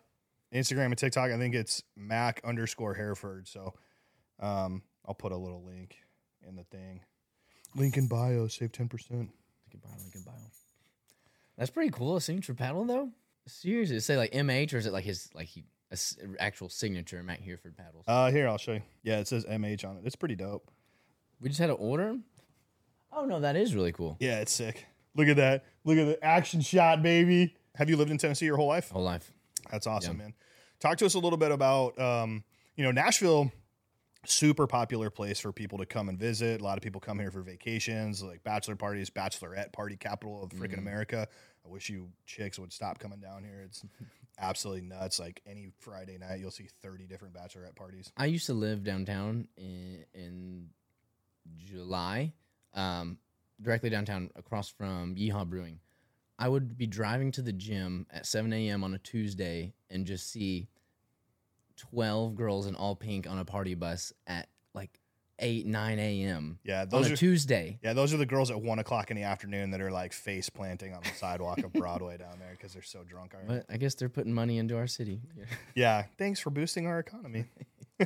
Instagram and TikTok. I think it's Mac underscore Hereford. So um, I'll put a little link in the thing. Link in bio. Save ten percent. Lincoln Bio, Lincoln Bio. That's pretty cool. A signature paddle though. Seriously, say like MH or is it like his like he a s- actual signature Mac Hereford paddles? Uh, here I'll show you. Yeah, it says MH on it. It's pretty dope. we just had to order 'em? Oh no, that is really cool. Yeah, it's sick. Look at that. Look at the action shot, baby. Have you lived in Tennessee your whole life? Whole life. That's awesome, man. Talk to us a little bit about, um, you know, Nashville. Super popular place for people to come and visit. A lot of people come here for vacations, like bachelor parties, bachelorette party capital of freaking America. I wish you chicks would stop coming down here. It's absolutely nuts. Like any Friday night, you'll see thirty different bachelorette parties. I used to live downtown in, in July, um, directly downtown across from Yeehaw Brewing. I would be driving to the gym at 7 a.m. on a Tuesday and just see 12 girls in all pink on a party bus at like 8, 9 a.m. Yeah, on those a are Tuesday. yeah, those are the girls at one o'clock in the afternoon that are like face planting on the sidewalk of Broadway down there because they're so drunk already. But I guess they're putting money into our city. Yeah, thanks for boosting our economy.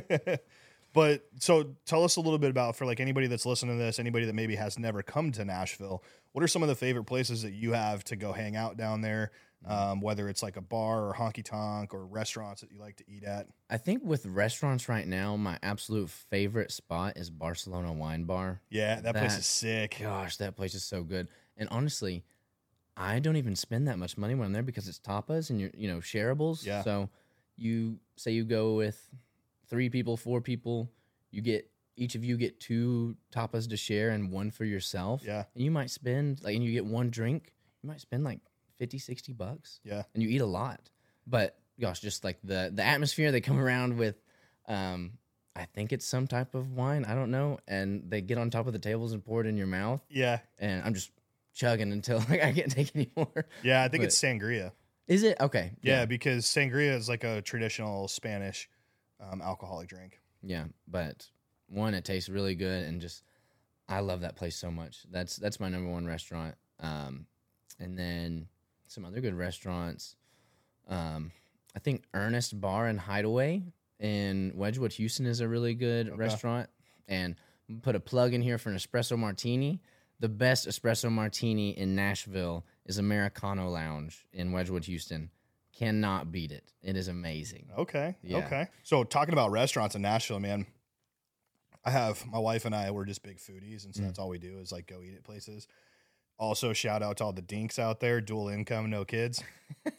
but so tell us a little bit about for like anybody that's listening to this, anybody that maybe has never come to Nashville, what are some of the favorite places that you have to go hang out down there? Um, whether it's like a bar or honky tonk or restaurants that you like to eat at. I think with restaurants right now, my absolute favorite spot is Barcelona Wine Bar. Yeah, that, place is sick. Gosh, that place is so good. And honestly, I don't even spend that much money when I'm there because it's tapas and you're you know shareables. Yeah. So you say you go with three people, four people, you get each of you get two tapas to share and one for yourself. Yeah, And you might spend like and you get one drink, you might spend like 50, 60 bucks. yeah, And you eat a lot. But gosh, just like the the atmosphere they come around with um I think it's some type of wine. I don't know. And they get on top of the tables and pour it in your mouth yeah, and I'm just chugging until like I can't take anymore. yeah. I think But- it's sangria. Is it okay? Yeah, because sangria is like a traditional Spanish um, alcoholic drink. yeah. But one, it tastes really good, and just I love that place so much. That's that's my number one restaurant. Um, and then some other good restaurants. Um, I think Ernest Bar and Hideaway in Wedgewood-Houston, is a really good restaurant. And put a plug in here for an espresso martini. The best espresso martini in Nashville is Americano Lounge in Wedgewood-Houston. Cannot beat it. It is amazing. Okay. Yeah. Okay. So talking about restaurants in Nashville, man, I have my wife and I. We're just big foodies, Mm. and so that's all we do is like go eat at places. Also, shout out to all the dinks out there, dual income, no kids.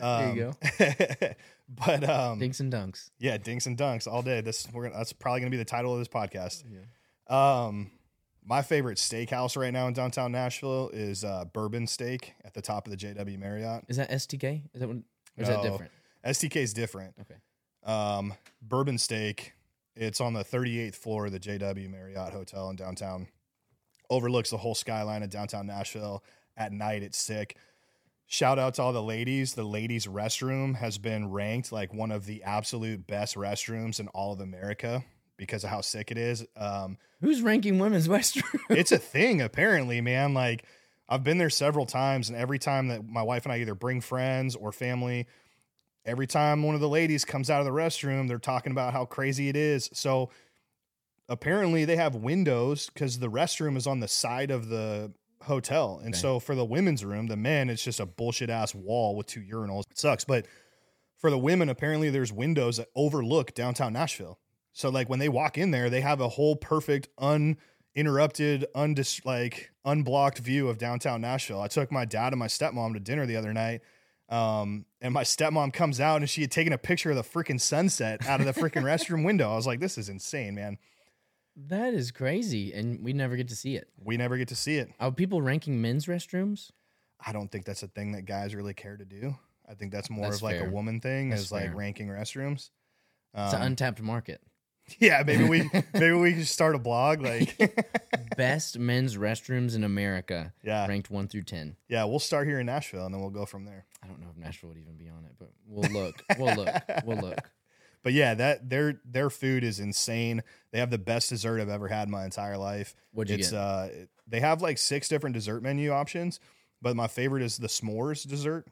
There you go. but um, Dinks and dunks. yeah, dinks and dunks all day. This we're gonna. That's probably gonna be the title of this podcast. Yeah. Um, my favorite steakhouse right now in downtown Nashville is uh, Bourbon Steak at the top of the JW Marriott. Is that STK? Is that what, or is that different? STK is different. Okay. Um, Bourbon Steak. It's on the 38th floor of the JW Marriott Hotel in downtown. Overlooks the whole skyline of downtown Nashville. At night, it's sick. Shout out to all the ladies. The ladies' restroom has been ranked like one of the absolute best restrooms in all of America because of how sick it is. Um, Who's ranking women's restroom? it's a thing apparently man like i've been there several times and every time that my wife and i either bring friends or family every time one of the ladies comes out of the restroom they're talking about how crazy it is so apparently they have windows because the restroom is on the side of the hotel and Okay. so for the women's room the men it's just a bullshit ass wall with two urinals it sucks but for the women apparently there's windows that overlook downtown nashville so like when they walk in there they have a whole perfect uninterrupted undis- like unblocked view of downtown nashville i took my dad and my stepmom to dinner the other night um, and my stepmom comes out and she had taken a picture of the freaking sunset out of the freaking restroom window i was like this is insane man that is crazy, and we never get to see it. we never get to see it Are people ranking men's restrooms? I don't think that's a thing that guys really care to do. I think that's more That's of like fair. a woman thing, That's is like ranking restrooms. It's an Um, untapped market. yeah, maybe we maybe we can start a blog. Like, Best men's restrooms in America, yeah, ranked one through ten. yeah, we'll start here in Nashville and then we'll go from there. I don't know if Nashville would even be on it, but we'll look. We'll look. We'll look. But yeah, that their their food is insane. They have the best dessert I've ever had in my entire life. What'd you it's get? uh, they have like six different dessert menu options, but my favorite is the s'mores dessert.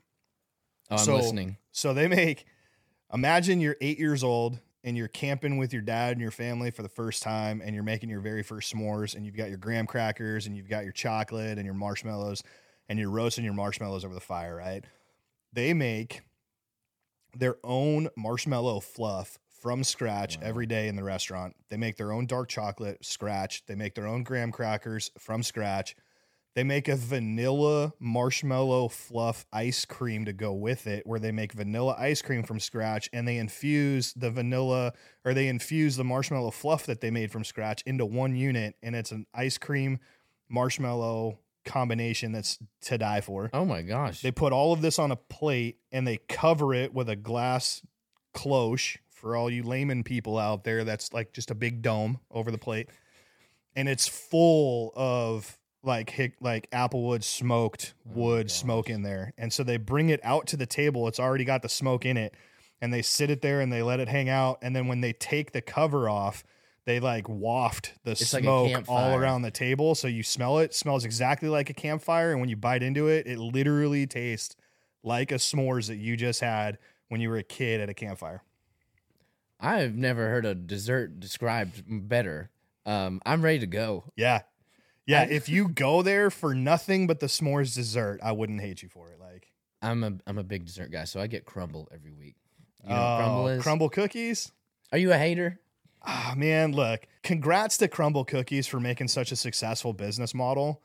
Oh, I'm so- listening. So they make imagine you're eight years old and you're camping with your dad and your family for the first time and you're making your very first s'mores and you've got your graham crackers and you've got your chocolate and your marshmallows and you're roasting your marshmallows over the fire, right? They make their own marshmallow fluff from scratch Wow. every day in the restaurant. They make their own dark chocolate scratch. They make their own graham crackers from scratch. They make a vanilla marshmallow fluff ice cream to go with it, where they make vanilla ice cream from scratch and they infuse the vanilla or they infuse the marshmallow fluff that they made from scratch into one unit. And it's an ice cream marshmallow combination that's to die for. Oh my gosh. They put all of this on a plate and they cover it with a glass cloche for all you layman people out there. That's like just a big dome over the plate. And it's full of like hick, like applewood smoked Oh, wood gosh. smoke in there. And so they bring it out to the table. It's already got the smoke in it. And they sit it there and they let it hang out. And then when they take the cover off, they like waft the It's like smoke all around the table. So you smell it. It smells exactly like a campfire. And when you bite into it, it literally tastes like a s'mores that you just had when you were a kid at a campfire. I've never heard a dessert described better. Um, I'm ready to go. Yeah. Yeah. If you go there for nothing but the s'mores dessert, I wouldn't hate you for it. Like, I'm a I'm a big dessert guy, so I get crumble every week. You know oh, what crumble is? crumble cookies. Are you a hater? Ah, man, look, congrats to Crumble Cookies for making such a successful business model.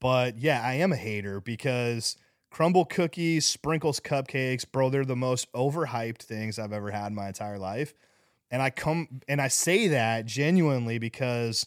But yeah, I am a hater because Crumble Cookies, Sprinkles Cupcakes, bro, they're the most overhyped things I've ever had in my entire life. And I come and I say that genuinely because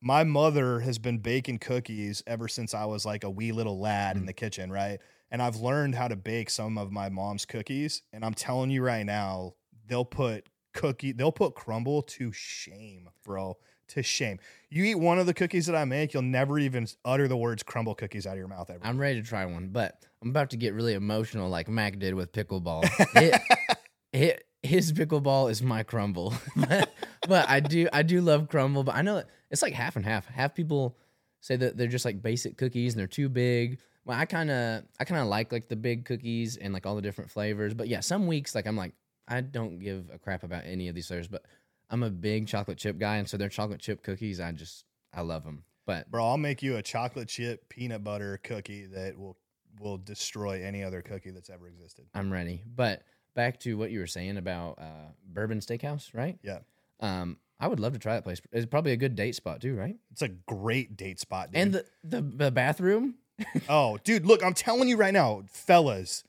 my mother has been baking cookies ever since I was like a wee little lad in mm. the kitchen, right? And I've learned how to bake some of my mom's cookies. And I'm telling you right now, they'll put cookie, they'll put crumble to shame, bro. To shame. You eat one of the cookies that I make, you'll never even utter the words crumble cookies out of your mouth ever. I'm ready to try one, but I'm about to get really emotional, like Mac did with pickleball. It- it- his pickleball is my crumble. but I do I do love crumble, but I know it's like half and half. Half people say that they're just like basic cookies and they're too big. Well, I kind of I kind of like like the big cookies and like all the different flavors. But yeah, some weeks like I'm like I don't give a crap about any of these flavors, but I'm a big chocolate chip guy, and so their chocolate chip cookies, I just I love them. But Bro, I'll make you a chocolate chip peanut butter cookie that will will destroy any other cookie that's ever existed. I'm ready. But back to what you were saying about uh, Bourbon Steakhouse, right? Yeah. Um, I would love to try that place. It's probably a good date spot too, right? It's a great date spot. Dude. And the, the the bathroom. oh, dude, look, I'm telling you right now, fellas,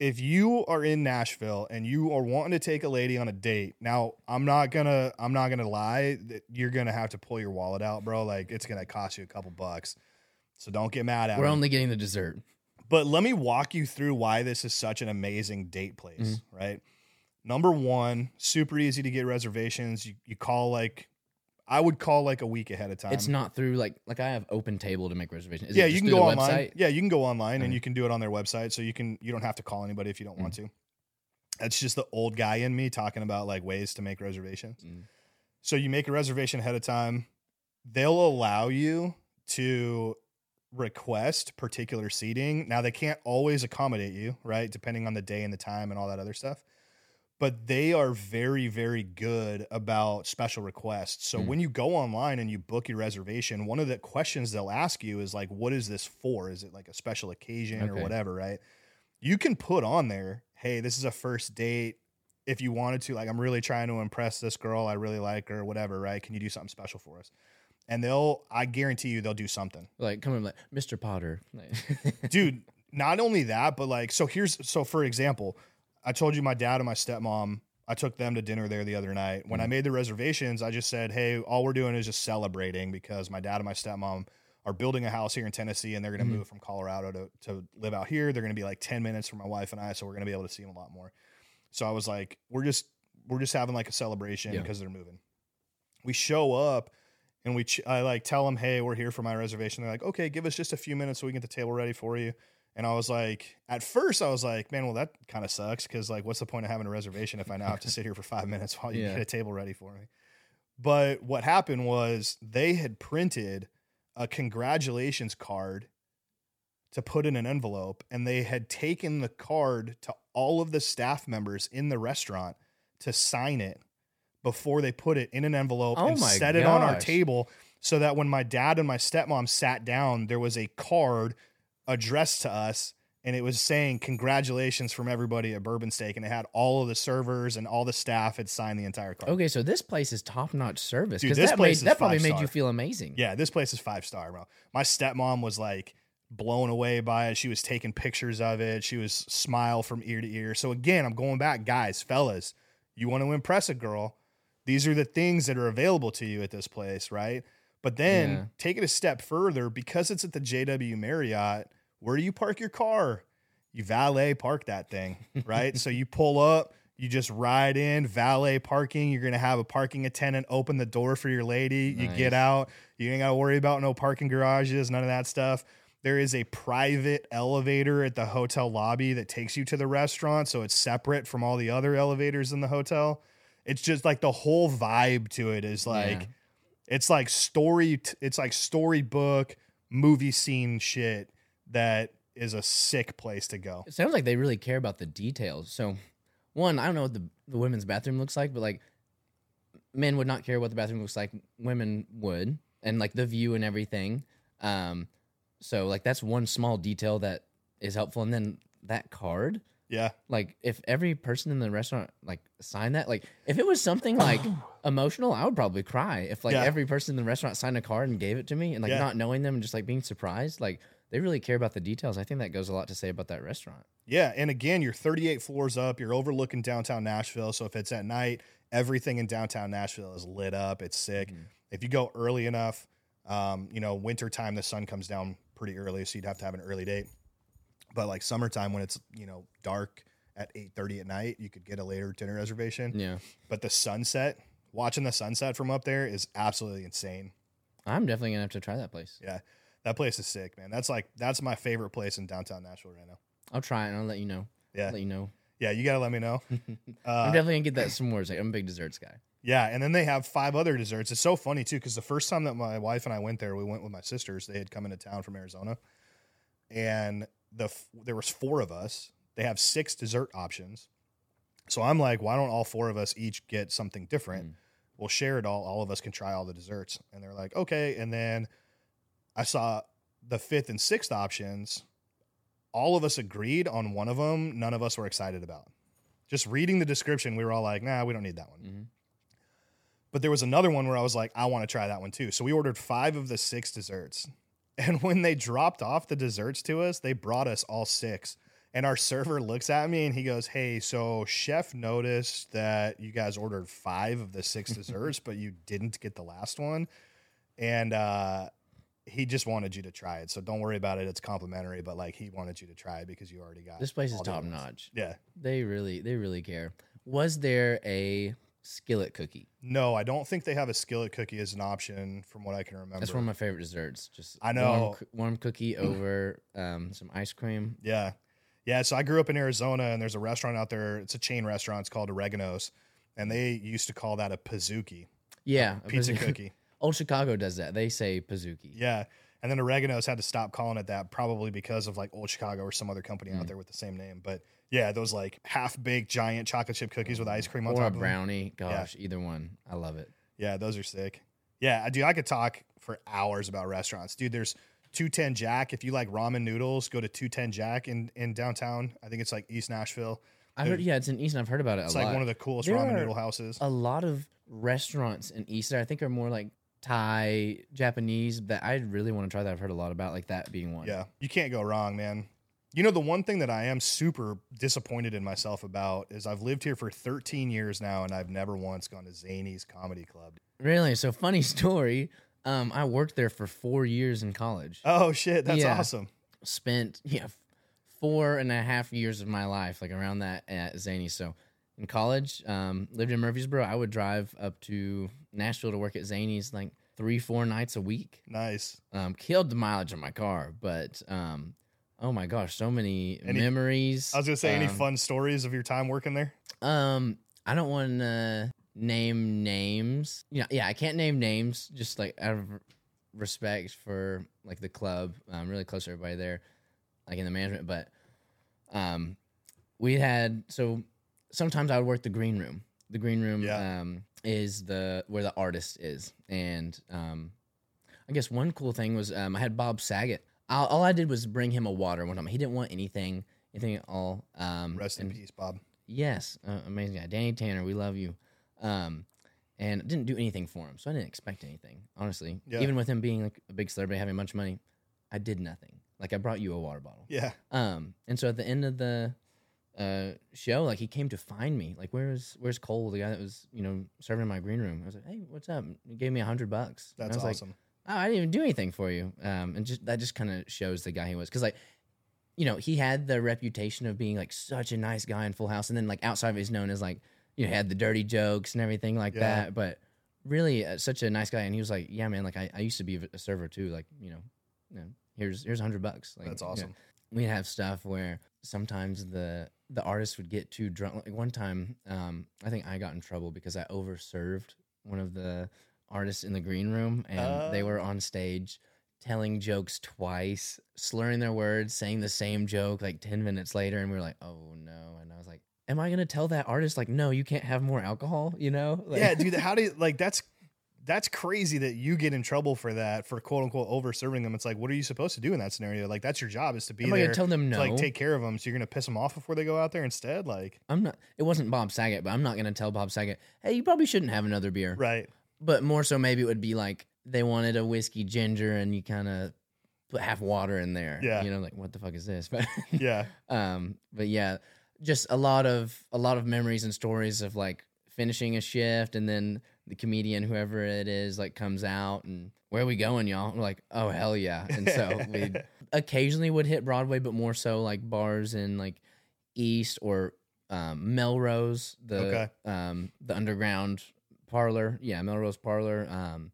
if you are in Nashville and you are wanting to take a lady on a date, now I'm not gonna I'm not gonna lie, that you're gonna have to pull your wallet out, bro. Like it's gonna cost you a couple bucks. So don't get mad at We're me. only getting the dessert. But let me walk you through why this is such an amazing date place, Mm-hmm. right? Number one, super easy to get reservations. You, you call like, I would call like a week ahead of time. it's not through like like I have open table to make reservations. Is yeah, you can go online. website? Yeah, you can go online and you can do it on their website. So you can you don't have to call anybody if you don't Mm. want to. That's just the old guy in me talking about like ways to make reservations. Mm. So you make a reservation ahead of time. They'll allow you to request particular seating. Now they can't always accommodate you, right? Depending on the day and the time and all that other stuff. But they are very, very good about special requests. So Mm. when you go online and you book your reservation, one of the questions they'll ask you is like, what is this for? Is it like a special occasion or whatever, right? You can put on there, hey, this is a first date. If you wanted to, like, I'm really trying to impress this girl. I really like her, whatever, right? Can you do something special for us? And they'll, I guarantee you, they'll do something Like come in like Mr. Potter. Dude not only that but like so here's so for example i told you my dad and my stepmom i took them to dinner there the other night when i made the reservations i just said hey all we're doing is just celebrating because my dad and my stepmom are building a house here in tennessee and they're going to Mhm. move from colorado to, to live out here they're going to be like 10 minutes from my wife and i so we're going to be able to see them a lot more so i was like we're just we're just having like a celebration Yeah. because they're moving we show up and we ch- I like tell them, "Hey, we're here for my reservation." They're like, "Okay, give us just a few minutes so we can get the table ready for you." And I was like, at first, I was like, "Man, well, that kind of sucks because like, what's the point of having a reservation if I now have to sit here for five minutes while you Yeah. get a table ready for me?" But what happened was they had printed a congratulations card to put in an envelope, and they had taken the card to all of the staff members in the restaurant to sign it before they put it in an envelope Oh and set it on our table so that when my dad and my stepmom sat down, there was a card addressed to us and it was saying congratulations from everybody at Bourbon Steak and it had all of the servers and all the staff had signed the entire card. okay, so this place is top notch service Dude, because this that place made, that probably made you feel amazing. Yeah, this place is five star, bro. My stepmom was like blown away by it. She was taking pictures of it. She was smile from ear to ear. So again, I'm going back, guys, fellas. You want to impress a girl? These are the things that are available to you at this place, right? But then Yeah. take it a step further because it's at the JW Marriott. Where do you park your car? You valet park that thing, right? so you pull up, you just ride in, valet parking. You're gonna have a parking attendant open the door for your lady. You get out. You ain't gotta worry about no parking garages, none of that stuff. There is a private elevator at the hotel lobby that takes you to the restaurant, so it's separate from all the other elevators in the hotel. It's just like the whole vibe to it is like Yeah. It's like story it's like storybook movie scene shit that is a sick place to go. It sounds like they really care about the details. So, one, I don't know what the, the women's bathroom looks like, but like men would not care what the bathroom looks like. Women would, and like the view and everything. Um, so like that's one small detail that is helpful. And then that card, Yeah. like if every person in the restaurant like signed that, like if it was something like emotional, I would probably cry. If like Yeah. every person in the restaurant signed a card and gave it to me, and like Yeah. not knowing them and just like being surprised, like they really care about the details. I think that goes a lot to say about that restaurant. Yeah, and again, you're 38 floors up. You're overlooking downtown Nashville. So if it's at night, everything in downtown Nashville is lit up. It's sick. Mhm. If you go early enough, um, you know, wintertime the sun comes down pretty early, so you'd have to have an early date. But like summertime, when it's you know dark at 8:30 at night, you could get a later dinner reservation. Yeah. But the sunset, watching the sunset from up there is absolutely insane. I'm definitely gonna have to try that place. Yeah, that place is sick, man. That's like that's my favorite place in downtown Nashville right now. I'll try it and I'll let you know. Yeah. Let you know. Yeah, you gotta let me know. I'm Uh, definitely gonna get that s'mores. Like, I'm a big desserts guy. Yeah, and then they have five other desserts. It's so funny too because the first time that my wife and I went there, we went with my sisters. They had come into town from Arizona, and the there was four of us. They have six dessert options. So I'm like, why don't all four of us each get something different? Mm. We'll share it all. All of us can try all the desserts. And they're like, okay. And then I saw the fifth and sixth options. All of us agreed on one of them. None of us were excited about. Just reading the description, we were all like, nah, we don't need that one. Mhm. But there was another one where I was like, I want to try that one too. So we ordered five of the six desserts. And when they dropped off the desserts to us, they brought us all six. And our server looks at me and he goes, Hey, so chef noticed that you guys ordered five of the six desserts, but you didn't get the last one. And uh, he just wanted you to try it. So don't worry about it. It's complimentary, but like he wanted you to try it because you already got This place is top notch. Yeah. They really, they really care. Was there a skillet cookie? No, I don't think they have a skillet cookie as an option from what I can remember. That's one of my favorite desserts. Just I know. warm, warm cookie over um, some ice cream. Yeah. Yeah. So I grew up in Arizona and there's a restaurant out there. It's a chain restaurant. It's called Oregano's. And they used to call that a pizookie, Yeah, a pizza pizookie. cookie. Old Chicago does that. They say pizookie. Yeah. And then Oregano's had to stop calling it that probably because of like Old Chicago or some other company out Mm. there with the same name. But yeah, those like half baked giant chocolate chip cookies with ice cream on or top a them. brownie. Gosh, either one. I love it. Yeah, those are sick. Yeah, dude, I could talk for hours about restaurants. Dude, there's 210 Jack. If you like ramen noodles, go to 210 Jack in, in downtown. I think it's like East Nashville. I heard. Yeah, it's in Easton. I've heard about it It's like lot. one of the coolest There ramen noodle houses. a lot of restaurants in Easton. I think are more like Thai, Japanese. That I really want to try. That I've heard a lot about. Like that being one. Yeah, you can't go wrong, man. You know, the one thing that I am super disappointed in myself about is I've lived here for 13 years now and I've never once gone to Zany's Comedy Club. Really? So funny story. Um, I worked there for four years in college. Oh, shit. That's Yeah. awesome. Spent yeah four and a half years of my life like around that at Zany. So in college, um, lived in Murfreesboro. I would drive up to Nashville to work at Zany's like three, four nights a week. Nice. Um, killed the mileage on my car, but um, oh my gosh, so many Any- memories. I was to say, any Um, fun stories of your time working there? Um, I don't want to name names. Yeah, yeah, I can't name names. Just like out of respect for like the club. I'm really close to everybody there, like in the management. But um, we had so sometimes I would work the green room. The green room Yeah. um is the where the artist is, and um, I guess one cool thing was um I had Bob Saget. All, all I did was bring him a water one time. He didn't want anything, anything at all. Um, Rest in peace, Bob. Yes, uh, amazing guy, Danny Tanner. We love you. Um, and didn't do anything for him, so I didn't expect anything. Honestly, Yeah. even with him being like a big celebrity, having a bunch of money, I did nothing. Like I brought you a water bottle. Yeah. Um, and so at the end of the uh show, like he came to find me. Like where's where's Cole, the guy that was you know serving in my green room? I was like, hey, what's up? He gave me a hundred bucks. And That's I was like, awesome. oh, I didn't even do anything for you. Um, and just that just kind of shows the guy he was, because like, you know, he had the reputation of being like such a nice guy in Full House, and then like outside of he's known as like, you know, had the dirty jokes and everything like Yeah. that. But really, uh, such a nice guy, and he was like, yeah, man, like I, I used to be a server too. Like, you know, you know here's here's a hundred bucks. Like, That's you know, awesome. we'd have stuff where sometimes the the artist would get too drunk. Like one time, um, I think I got in trouble because I overserved one of the artists in the green room, and they Oh. were on stage telling jokes twice, slurring their words, saying the same joke like ten minutes later, and we were like, "Oh no!" And I was like, "Am I gonna tell that artist like, no, you can't have more alcohol?" You know? Like, yeah, dude. How do you like that's that's crazy that you get in trouble for that for quote unquote over serving them. It's like, what are you supposed to do in that scenario? Like, that's your job is to be Am there tell them to no? like take care of them. So you're gonna piss them off before they go out there instead. Like, I'm not. It wasn't Bob Saget, but I'm not gonna tell Bob Saget, "Hey, you probably shouldn't have another beer." right? but more so maybe it would be like they wanted a whiskey ginger and you kind of put half water in there. Yeah. you know, like what the fuck is this? But Yeah, um, but yeah, just a lot of a lot of memories and stories of like finishing a shift and then the comedian whoever it is like comes out and where are we going y'all we're like oh hell yeah and so we occasionally would hit broadway but more so like bars in like east or um, melrose the Okay. um, the underground parlor yeah melrose parlor um,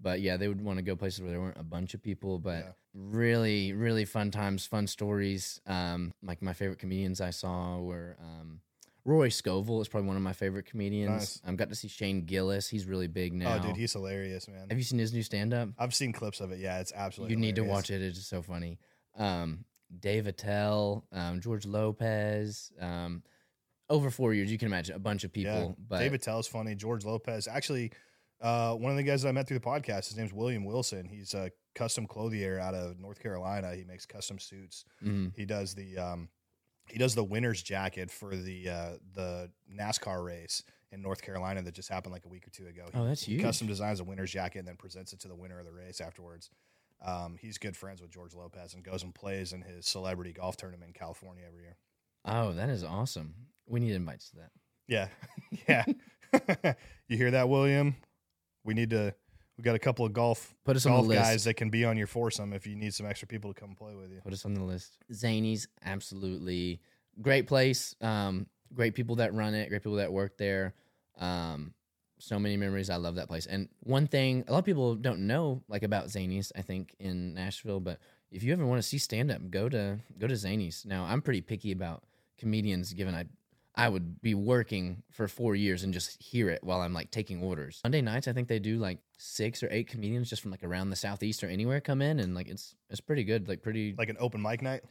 but yeah they would want to go places where there weren't a bunch of people but Yeah. really really fun times fun stories um, like my favorite comedians i saw were um, Rory Scovel is probably one of my favorite comedians. Nice. I've got to see Shane Gillis. He's really big now. Oh, dude, he's hilarious, man. Have you seen his new stand up? I've seen clips of it. Yeah, it's absolutely. You need to watch it. It's so funny. Um, Dave Attell, um, George Lopez. Um, over four years, you can imagine a bunch of people. but Dave Attell's funny. George Lopez, actually, uh, one of the guys that I met through the podcast. His name's William Wilson. He's a custom clothier out of North Carolina. He makes custom suits. mhm. He does the um, he does the winner's jacket for the uh, the NASCAR race in North Carolina that just happened like a week or two ago. He, Oh, that's he huge. Custom designs a winner's jacket and then presents it to the winner of the race afterwards. Um, he's good friends with George Lopez and goes and plays in his celebrity golf tournament in California every year. Oh, that is awesome. We need invites to that. Yeah, yeah. you hear that, William? We need to. We got a couple of golf Put us on golf the list. guys that can be on your foursome if you need some extra people to come play with you. Put us on the list. Zany's absolutely great place. Um, great people that run it. Great people that work there. Um, so many memories. I love that place. And one thing a lot of people don't know like about Zany's, I think in Nashville, but if you ever want to see stand up, go to go to Zany's. Now I'm pretty picky about comedians, given I I would be working for four years and just hear it while I'm like taking orders. Monday nights, I think they do like six or eight comedians just from like around the southeast or anywhere come in, and like it's it's pretty good, like pretty Like an open mic night.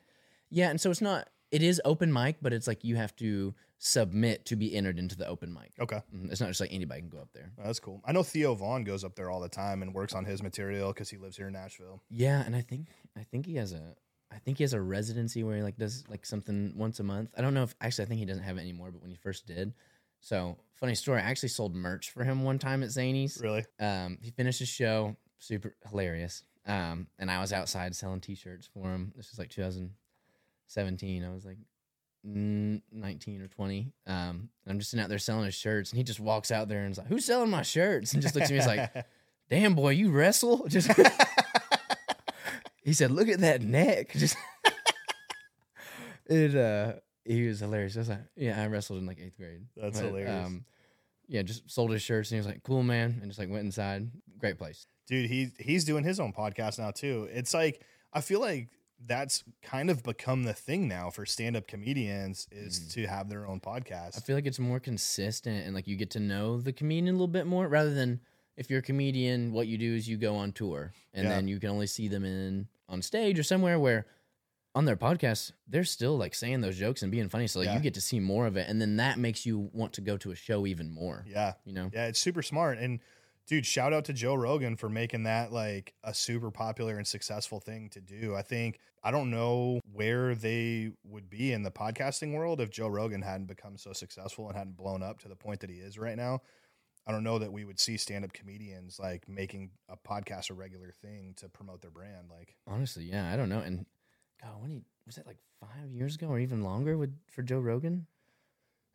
yeah, and so it's not. It is open mic, but it's like you have to submit to be entered into the open mic. Okay. Mhm. It's not just like anybody can go up there. Oh, that's cool. I know Theo Von goes up there all the time and works on his material because he lives here in Nashville. Yeah, and I think I think he has a I think he has a residency where he like does like something once a month. I don't know if actually I think he doesn't have it anymore, but when he first did. So funny story. I actually sold merch for him one time at Zany's. Really? Um, he finished his show, super hilarious. Um, and I was outside selling T-shirts for him. This was like 2017. I was like mm, 19 or 20. Um, and I'm just sitting out there selling his shirts, and he just walks out there and is like, "Who's selling my shirts?" And just looks at me, he's like, "Damn boy, you wrestle?" Just he said, "Look at that neck." Just it. Uh, he was hilarious. I was like, "Yeah, I wrestled in like eighth grade." That's But, hilarious. Um, yeah, just sold his shirts and he was like, "Cool, man," and just like went inside. Great place. Dude, he he's doing his own podcast now too. It's like I feel like that's kind of become the thing now for stand-up comedians is Mhm. to have their own podcast. I feel like it's more consistent and like you get to know the comedian a little bit more rather than if you're a comedian, what you do is you go on tour and Yeah. then you can only see them in on stage or somewhere where on their podcast they're still like saying those jokes and being funny. So like Yeah. you get to see more of it, and then that makes you want to go to a show even more. Yeah. You know, Yeah, it's super smart. And dude, shout out to Joe Rogan for making that like a super popular and successful thing to do. I think I don't know where they would be in the podcasting world if Joe Rogan hadn't become so successful and hadn't blown up to the point that he is right now. I don't know that we would see stand-up comedians like making a podcast a regular thing to promote their brand. Like, honestly, yeah, I don't know. And God, when he was that like five years ago or even longer with for Joe Rogan?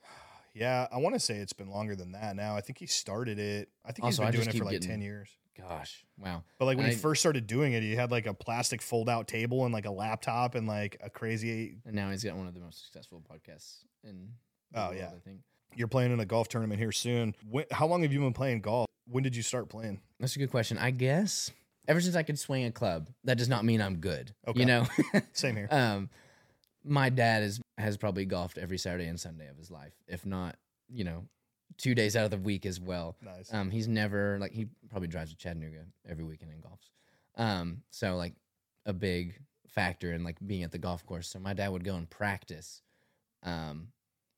yeah, I want to say it's been longer than that now. I think he started it. I think Also, he's been doing it for like getting- 10 years. Gosh, wow. But like when I- he first started doing it, he had like a plastic fold out table and like a laptop and like a crazy. And now he's got one of the most successful podcasts in the Oh, world, yeah. I think. You're playing in a golf tournament here soon. When, how long have you been playing golf? When did you start playing? That's a good question. I guess ever since I could swing a club, that does not mean I'm good. Okay. You know, Same here. um, my dad is has probably golfed every Saturday and Sunday of his life, if not, you know, two days out of the week as well. Nice. Um, he's never like he probably drives to Chattanooga every weekend and golfs. Um, so like a big factor in like being at the golf course. So my dad would go and practice, um,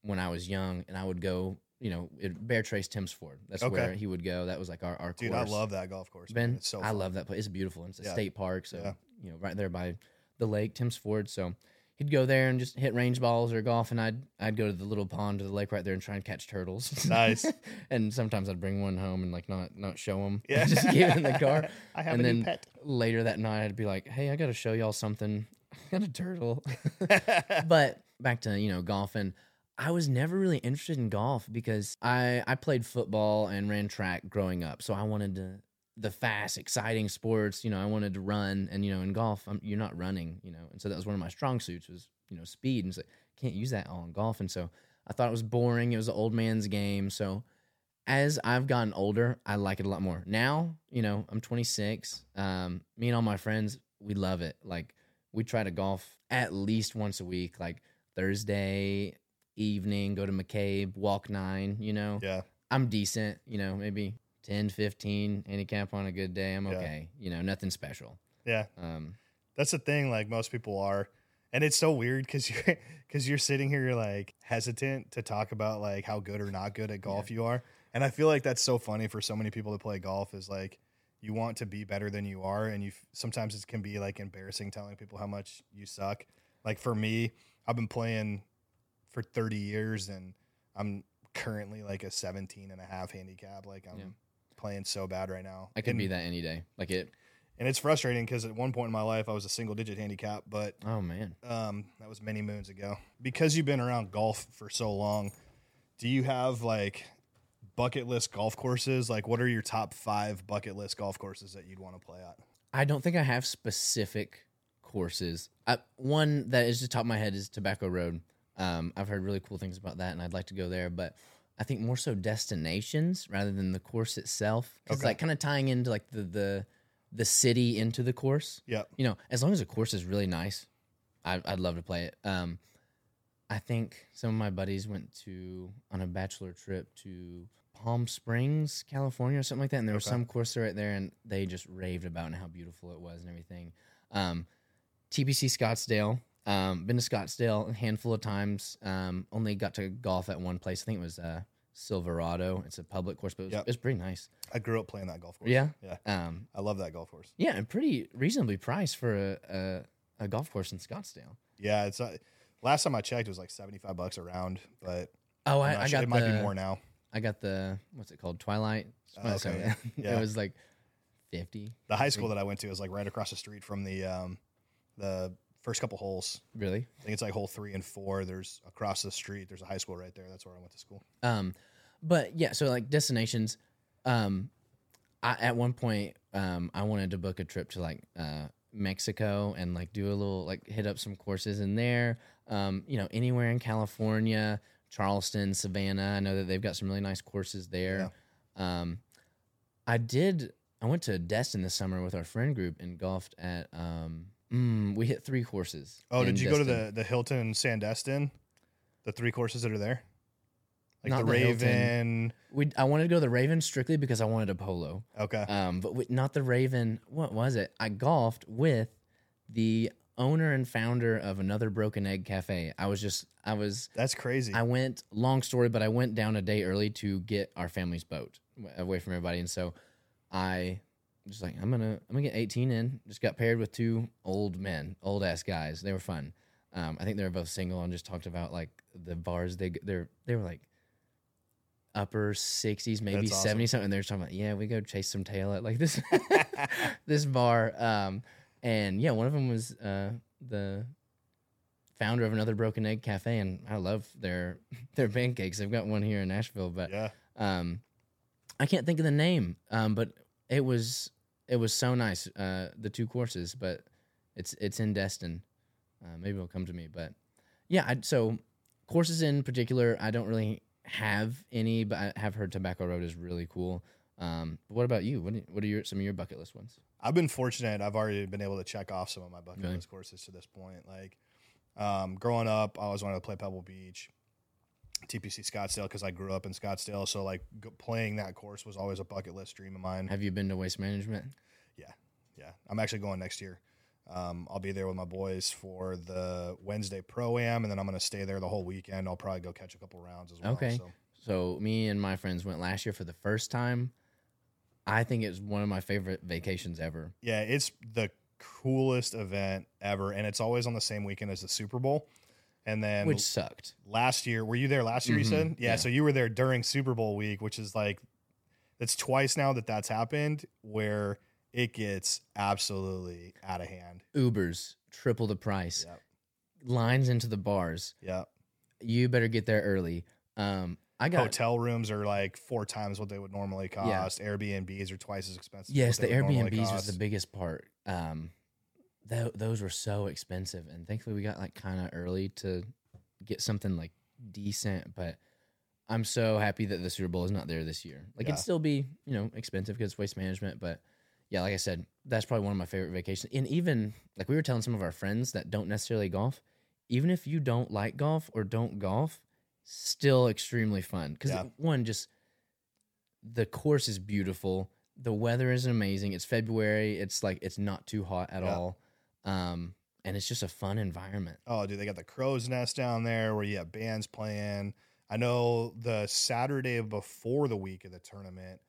when I was young, and I would go. You know, it, Bear Trace Tim's Ford. That's Okay. where he would go. That was like our our Dude, course. I love that golf course. man. Ben, It's so I love that place. It's beautiful. And It's a Yeah. state park, so Yeah. you know, right there by the lake, Tim's Ford. So he'd go there and just hit range balls or golf, and I'd I'd go to the little pond to the lake right there and try and catch turtles. Nice. and sometimes I'd bring one home and like not not show them. Yeah. just keep it in the car. I have and a then new pet. later that night, I'd be like, "Hey, I got to show y'all something. I got a turtle." but back to you know golfing. I was never really interested in golf because I I played football and ran track growing up, so I wanted to the fast, exciting sports. You know, I wanted to run, and you know, in golf, i you're not running. You know, and so that was one of my strong suits was you know speed, and it's like can't use that all in golf, and so I thought it was boring. It was an old man's game, so. As I've gotten older, I like it a lot more. Now, you know, I'm 26. Um, me and all my friends, we love it. Like, we try to golf at least once a week, like Thursday evening, go to McCabe, walk nine, you know. Yeah. I'm decent, you know, maybe 10, 15 handicap on a good day. I'm Yeah. okay. You know, nothing special. Yeah. Um, That's the thing. Like most people are, and it's so weird because you're because you're sitting here, you're like hesitant to talk about like how good or not good at golf you are, and I feel like that's so funny for so many people that play golf. Is like you want to be better than you are, and you sometimes it can be like embarrassing telling people how much you suck. Like for me, I've been playing for 30 years, and I'm currently like a 17 and a half handicap. Like I'm Yeah. playing so bad right now. I could and, be that any day. Like it. and it's frustrating because at one point in my life I was a single digit handicap, but Oh man. um, that was many moons ago. Because you've been around golf for so long, do you have like bucket list golf courses? Like, what are your top five bucket list golf courses that you'd want to play at? I don't think I have specific courses. I, one that is just top of my head is Tobacco Road. Um, I've heard really cool things about that, and I'd like to go there. But I think more so destinations rather than the course itself, because Okay. like kind of tying into like the the the city into the course. Yeah. You know, as long as the course is really nice, I, I'd love to play it. Um, I think some of my buddies went to on a bachelor trip to Palm Springs, California, or something like that, and there was some course right there, and they just raved about and how beautiful it was and everything. Um, TPC Scottsdale, um, been to Scottsdale a handful of times. Um, only got to golf at one place. I think it was uh, Silverado. It's a public course, but it was, Yep. it's pretty nice. I grew up playing that golf course. Yeah. Yeah. Um, I love that golf course. yeah, and pretty reasonably priced for a, a, a golf course in Scottsdale. Yeah. It's uh, last time I checked, it was like 75 bucks a round, but Oh, I'm I, not I sure. got it might the, be more now. I got the what's it called? Twilight. Oh, okay. Yeah. it was like fifty. The high school that I went to is like right across the street from the, um, the first couple holes. Really? I think it's like hole three and four. There's across the street, there's a high school right there. That's where I went to school. Um, but yeah, so like destinations. Um, I, at one point, um, I wanted to book a trip to like uh, Mexico and like do a little like hit up some courses in there. Um, you know, anywhere in California, Charleston, Savannah. I know that they've got some really nice courses there. Um, I did. I went to Destin this summer with our friend group and golfed at. Um, mm, we hit three courses. Oh, did you go to the the Hilton Sandestin? The three courses that are there, like Not the the Raven. We I wanted to go to the Raven strictly because I wanted a polo. Okay, Um, but with, not the Raven. What was it? I golfed with the owner and founder of another Broken Egg Cafe. I was just, I was, that's crazy. I went. Long story, but I went down a day early to get our family's boat away from everybody, and so I just like I'm gonna, I'm gonna get 18 in. Just got paired with two old men, old ass guys. They were fun. Um, I think they were both single and just talked about like the bars they they're they were like upper 60s maybe That's awesome. 70s something and they're talking about yeah we go chase some tail at like this this bar um and yeah one of them was uh the founder of another broken egg cafe and i love their their pancakes they've got one here in nashville but yeah, um i can't think of the name um but it was it was so nice uh the two courses but it's it's in destin uh, maybe it'll come to me but yeah I, so courses in particular i don't really have any but i have heard tobacco road is really cool um but what about you what are, what are your some of your bucket list ones I've been fortunate. I've already been able to check off some of my bucket Really? list courses to this point. Like um, growing up, I always wanted to play Pebble Beach, TPC Scottsdale because I grew up in Scottsdale. So like g- playing that course was always a bucket list dream of mine. have you been to waste management Yeah, yeah. I'm actually going next year. Um, I'll be there with my boys for the Wednesday pro am, and then I'm going to stay there the whole weekend. I'll probably go catch a couple rounds as well. Okay. So. So me and my friends went last year for the first time. I think it's one of my favorite vacations ever. Yeah, it's the coolest event ever, and it's always on the same weekend as the Super Bowl. And then which sucked. last year, were you there last year? You Mhm, said, yeah, yeah. So you were there during Super Bowl week, which is like, it's twice now that that's happened, where it gets absolutely out of hand. Ubers triple the price. Yep. Lines into the bars. Yeah, You better get there early. Um, I got hotel rooms are like four times what they would normally cost. Airbnbs are twice as expensive. yes, the they would normally Airbnbs was the biggest part. Um, tho- those were so expensive, and thankfully we got like kind of early to get something like decent. But I'm so happy that the Super Bowl is not there this year. Like Yeah. it'd still be you know expensive because waste management, but yeah, like I said, that's probably one of my favorite vacations. And even like we were telling some of our friends that don't necessarily golf, even if you don't like golf or don't golf, still extremely fun because Yeah. one just the course is beautiful the weather is amazing it's february it's like it's not too hot at Yeah. all um and it's just a fun environment Oh, dude, they got the crow's nest down there where you have bands playing. I know the Saturday before the week of the tournament,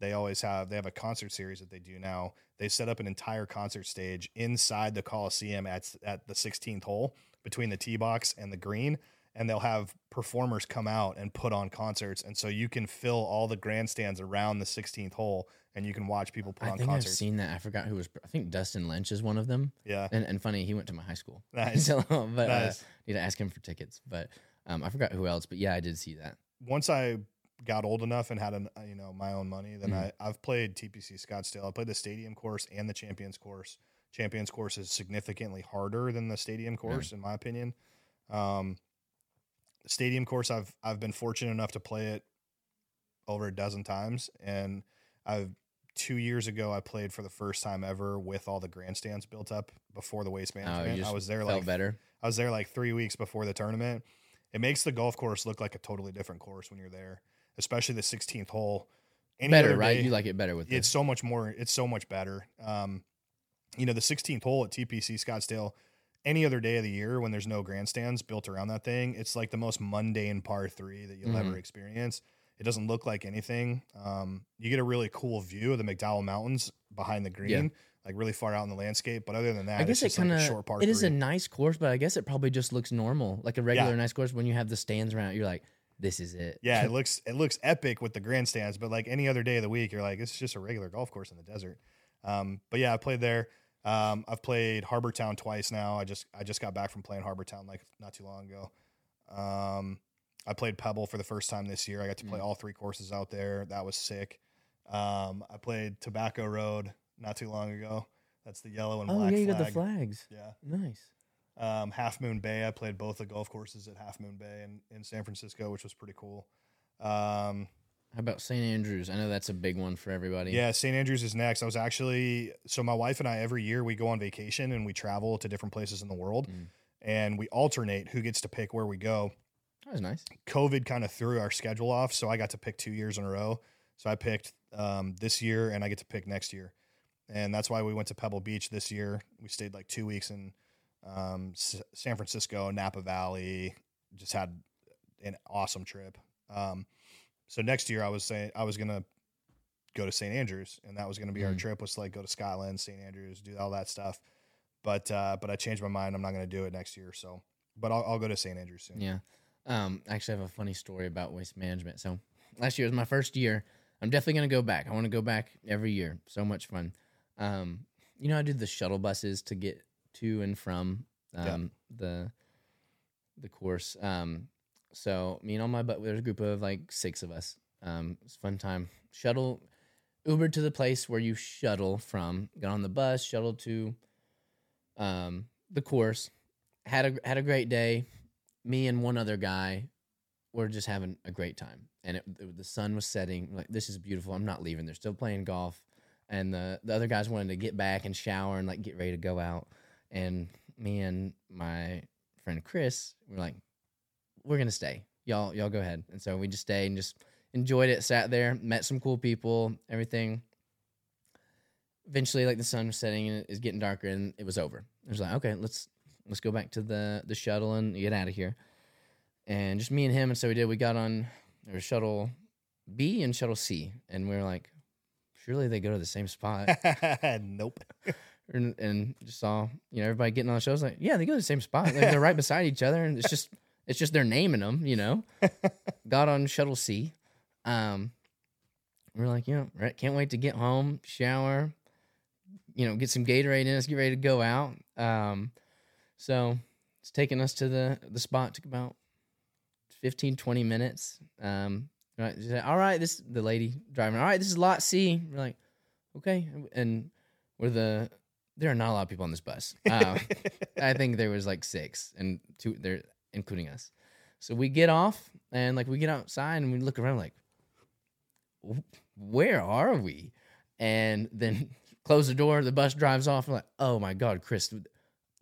they always have they have a concert series that they do now. They set up an entire concert stage inside the Coliseum at at the 16th hole between the tee box and the green, and they'll have performers come out and put on concerts, and so you can fill all the grandstands around the 16th hole, and you can watch people put i on think i've seen that i forgot who was i think dustin lynch is one of them yeah, and, and funny he went to my high school Nice. so, but uh, need to ask him for tickets but um i forgot who else but yeah i did see that once I got old enough and had an uh, you know my own money, then Mhm. I I've played TPC Scottsdale. I played the stadium course and the Champions course. Champions course is significantly harder than the stadium course, in my opinion. Um, stadium course, I've I've been fortunate enough to play it over a dozen times, and I've two years ago I played for the first time ever with all the grandstands built up before the waste oh management. just I was there like better I was there like three weeks before the tournament. It makes the golf course look like a totally different course when you're there, especially the 16th hole. Any better right day, you like it better with it's this so much more. It's so much better. Um, you know, the 16th hole at TPC Scottsdale. Any other day of the year when there's no grandstands built around that thing, it's like the most mundane par three that you'll ever Mhm. experience. It doesn't look like anything. Um, you get a really cool view of the McDowell Mountains behind the green, like really far out in the landscape. But other than that, I guess it's it kind of short par it is three. a nice course, but I guess it probably just looks normal, like a regular Yeah. nice course. When you have the stands around, you're like, this is it. Yeah, it looks it looks epic with the grandstands, but like any other day of the week, you're like, it's just a regular golf course in the desert. Um, but yeah, I played there. Um, I've played Harbour Town twice now. I just I just got back from playing Harbour Town like not too long ago. Um, I played Pebble for the first time this year. I got to play Mm. all three courses out there. That was sick. Um, I played Tobacco Road not too long ago. That's the yellow and oh black yeah, you flag. got the flags. Yeah. Nice. Um, Half Moon Bay. I played both the golf courses at Half Moon Bay in, in San Francisco, which was pretty cool. Um, How about St. Andrews? I know that's a big one for everybody. Yeah, St. Andrews is next. I was actually so my wife and I every year we go on vacation and we travel to different places in the world Mm. and we alternate who gets to pick where we go. That was nice. COVID kind of threw our schedule off, so I got to pick two years in a row. So I picked um, this year and I get to pick next year, and that's why we went to Pebble Beach this year. We stayed like two weeks in um, S- San Francisco, Napa Valley. Just had an awesome trip. Um, so next year I was saying I was gonna go to St. Andrews, and that was gonna be our Mm. trip was to like go to Scotland, St. Andrews, do all that stuff. But uh, but I changed my mind. I'm not gonna do it next year. So, but I'll, I'll go to St. Andrews soon. Yeah. Um, I actually, have a funny story about waste management. So last year was my first year. I'm definitely gonna go back. I want to go back every year. So much fun. Um, you know, I did the shuttle buses to get to and from Yeah. um, the the course. Um, so me and all my but there's a group of like six of us. Um, it's fun time. Shuttle Uber to the place where you shuttle from. Got on the bus, shuttle to um, the course. Had a had a great day. Me and one other guy were just having a great time, and it, it- the sun was setting. Like this is beautiful. I'm not leaving. They're still playing golf, and the the other guys wanted to get back and shower and like get ready to go out. And me and my friend Chris were like, "We're gonna stay. Y'all y'all go ahead." And so we just stayed and just enjoyed it. Sat there, met some cool people, everything. Eventually, like the sun was setting and it was getting darker, and it was over. It was like, okay, let's let's go back to the the shuttle and get out of here. And just me and him, and so we did. We got on there shuttle B and shuttle C, and we were like, surely they go to the same spot. nope. and, and just saw you know everybody getting on the show. I was like, yeah, they go to the same spot. Like, they're right beside each other, and it's just it's just they're naming them. You know, got on shuttle C. Um, we're like, you know, right, can't wait to get home, shower, you know, get some Gatorade in us, get ready to go out. Um, so it's taking us to the the spot. Took about 15, 20 minutes. Um, right, said, all right, this the lady driving. All right, this is lot C. We're like, okay, and we're the there are not a lot of people on this bus. Um, I think there was like six, and two there, including us. So we get off, and like we get outside, and we look around, like, where are we? And then close the door. The bus drives off. We're like, oh my god, Chris,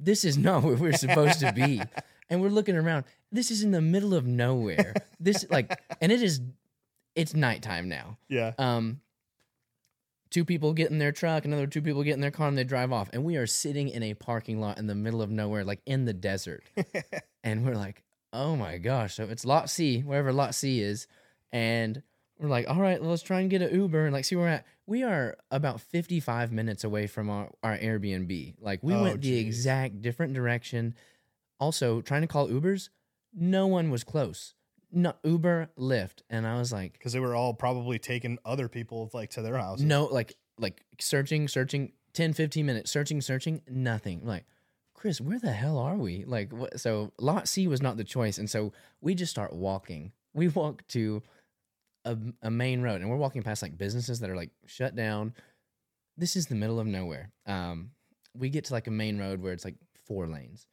this is not where we're supposed to be. and we're looking around. This is in the middle of nowhere. this like, and it is, it's nighttime now. Yeah. Um, two people get in their truck, another two people get in their car, and they drive off. And we are sitting in a parking lot in the middle of nowhere, like in the desert. and we're like, oh my gosh. So it's lot C, wherever lot C is. And we're like, all right, let's try and get an Uber and like see where we're at. We are about 55 minutes away from our, our Airbnb. Like we Oh, went the geez. exact different direction. Also, trying to call Ubers, no one was close. No Uber, Lyft. And I was like, Because they were all probably taking other people like to their houses. no, like like searching, searching, 10, 15 minutes, searching, searching, nothing. Like, Chris, where the hell are we? Like, what? So lot C was not the choice, and so we just start walking. We walk to a, a main road, and we're walking past like businesses that are like shut down. This is the middle of nowhere. Um, we get to like a main road where it's like four lanes,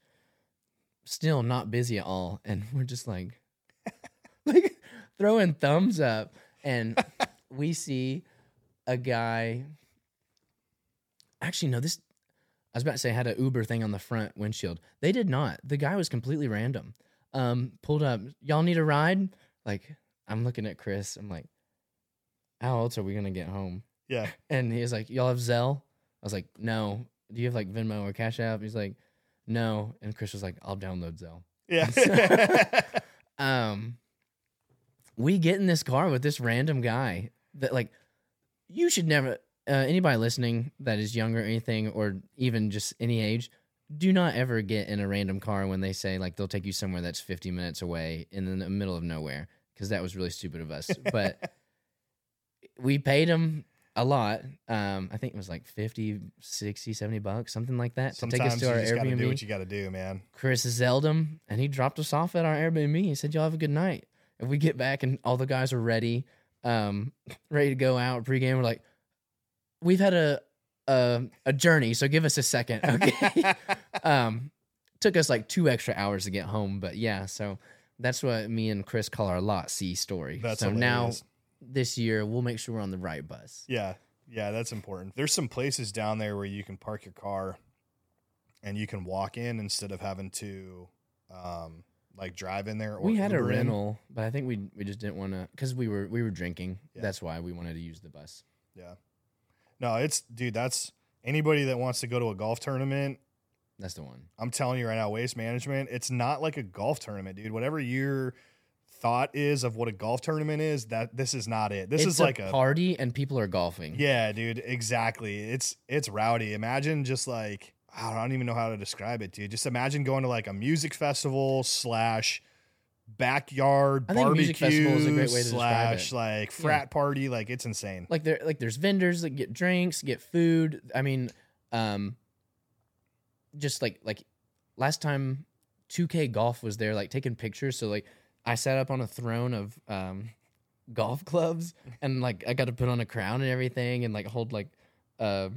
still not busy at all, and we're just like, like throwing thumbs up, and we see a guy. Actually, no, this. I was about to say had a Uber thing on the front windshield. They did not. The guy was completely random. Um, pulled up. Y'all need a ride? Like, I'm looking at Chris. I'm like, how else are we gonna get home? Yeah. And he was like, y'all have Zelle? I was like, no. Do you have like Venmo or Cash App? He's like, no. And Chris was like, I'll download Zelle. Yeah. um we get in this car with this random guy that like you should never uh, anybody listening that is younger or anything or even just any age do not ever get in a random car when they say like they'll take you somewhere that's 50 minutes away in the middle of nowhere because that was really stupid of us but we paid him a lot um i think it was like 50 60 70 bucks something like that to take us to our just gotta do what you got to do, man. Chris zelled him and he dropped us off at our Airbnb. He said, Y'all have a good night. If we get back and all the guys are ready, um, ready to go out pregame, we're like, We've had a a, a journey, so give us a second. Okay. um, took us like two extra hours to get home, but yeah, so that's what me and Chris call our lot C story. That's so now hilarious. this year we'll make sure we're on the right bus. Yeah, yeah, that's important. There's some places down there where you can park your car and you can walk in instead of having to um like drive in there or we had a Uber in. rental, but I think we we just didn't want to because we were we were drinking. Yeah. That's why we wanted to use the bus. Yeah. No, it's dude, that's anybody that wants to go to a golf tournament, That's the one. I'm telling you right now, waste management, it's not like a golf tournament, dude. Whatever your thought is of what a golf tournament is, that this is not it. This it's is like a party and people are golfing. Yeah, dude, exactly. It's it's rowdy. Imagine just like I don't even know how to describe it, dude. Just imagine going to like a music festival slash backyard I think barbecue music festival is a great way to describe slash it. like frat party. Like it's insane. Like there like there's vendors that get drinks, get food. I mean, um just like like last time 2K golf was there like taking pictures so like I sat up on a throne of um golf clubs and like I got to put on a crown and everything and like hold like uh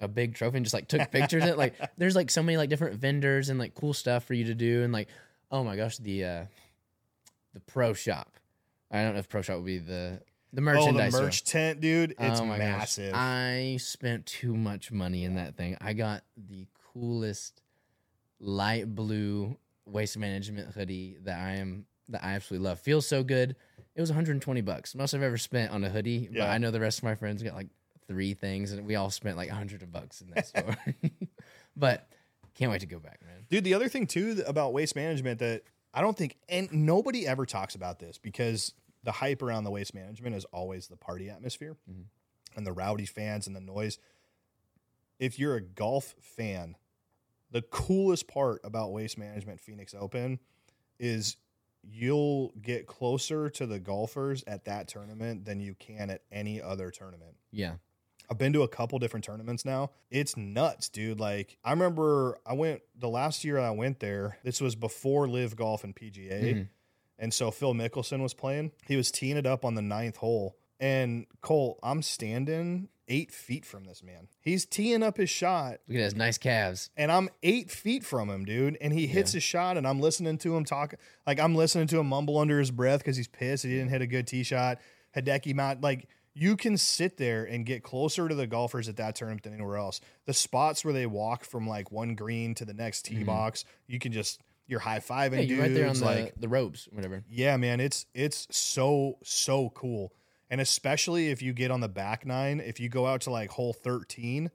a big trophy and just like took pictures. it like there's like so many like different vendors and like cool stuff for you to do and like oh my gosh the uh the pro shop. I don't know if pro shop would be the the Oh, merchandise. the store. merch tent, dude. It's Oh my gosh. massive. I spent too much money in that thing. I got the coolest light blue waste management hoodie that I am that I absolutely love. Feels so good. It was 120 bucks. Most I've ever spent on a hoodie, but I know the rest of my friends got like three things and we all spent like 100 bucks in that store. but can't wait to go back, man. Dude, the other thing too about waste management that I don't think and nobody ever talks about this because the hype around the waste management is always the party atmosphere Mhm. and the rowdy fans and the noise. If you're a golf fan, the coolest part about waste management Phoenix Open is you'll get closer to the golfers at that tournament than you can at any other tournament. Yeah. I've been to a couple different tournaments now. It's nuts, dude. Like I remember I went the last year I went there. This was before LIV Golf and PGA, Mhm. and so Phil Mickelson was playing. He was teeing it up on the ninth hole, and Cole, I'm standing eight feet from this man. He's teeing up his shot, Look at his nice calves. and I'm eight feet from him, dude. And he hits Yeah. his shot, and I'm listening to him talk. Like I'm listening to him mumble under his breath because he's pissed. He didn't hit a good tee shot. Hideki Mount, like you can sit there and get closer to the golfers at that tournament than anywhere else. The spots where they walk from like one green to the next tee Mhm. box, you can just you're high fiving Yeah, dudes. you're right there on the, like, the ropes, whatever. yeah, man, it's it's so so cool, and especially if you get on the back nine, if you go out to like hole thirteen,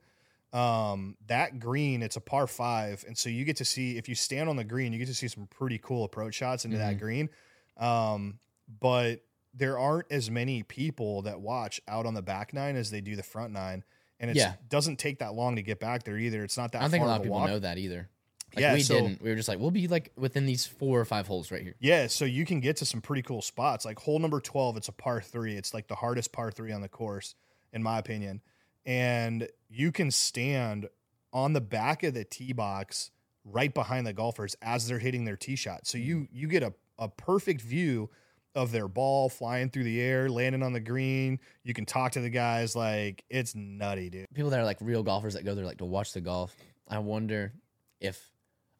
um, that green, it's a par five, and so you get to see if you stand on the green, you get to see some pretty cool approach shots into that Mhm. green, um, but there aren't as many people that watch out on the back nine as they do the front nine. And it Yeah. doesn't take that long to get back there either. It's not that I don't think a lot of of people walk. know that either. Like Yeah, we so- didn't. We were just like, we'll be like within these four or five holes right here. Yeah, so you can get to some pretty cool spots. Like hole number 12, it's a par three. It's like the hardest par three on the course, in my opinion. And you can stand on the back of the tee box right behind the golfers as they're hitting their tee shot. So you mm-hmm. you get a, a perfect view of their ball flying through the air, landing on the green. You can talk to the guys like it's nutty, dude. People that are like real golfers that go there like to watch the golf. I wonder if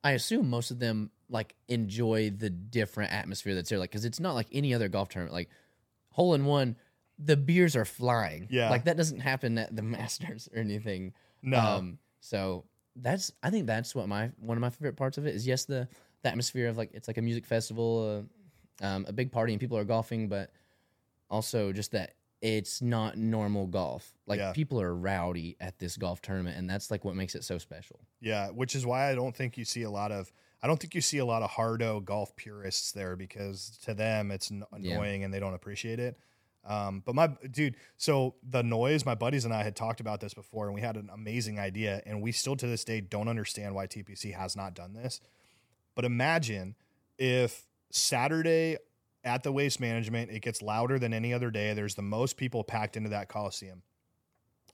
I assume most of them like enjoy the different atmosphere that's there. Like, because it's not like any other golf tournament. Like hole in one, the beers are flying. Yeah. like that doesn't happen at the Masters or anything. No. Um, so that's I think that's what my one of my favorite parts of it is. Yes, the, the atmosphere of like it's like a music festival, uh, um, a big party, and people are golfing, but also just that it's not normal golf. Like Yeah. people are rowdy at this golf tournament, and that's like what makes it so special. Yeah, which is why I don't think you see a lot of I don't think you see a lot of hardo golf purists there because to them it's n- Yeah. annoying and they don't appreciate it. Um, but my dude, so the noise, my buddies and I had talked about this before, and we had an amazing idea, and we still to this day don't understand why TPC has not done this. But imagine if Saturday at the waste management, it gets louder than any other day. There's the most people packed into that Coliseum.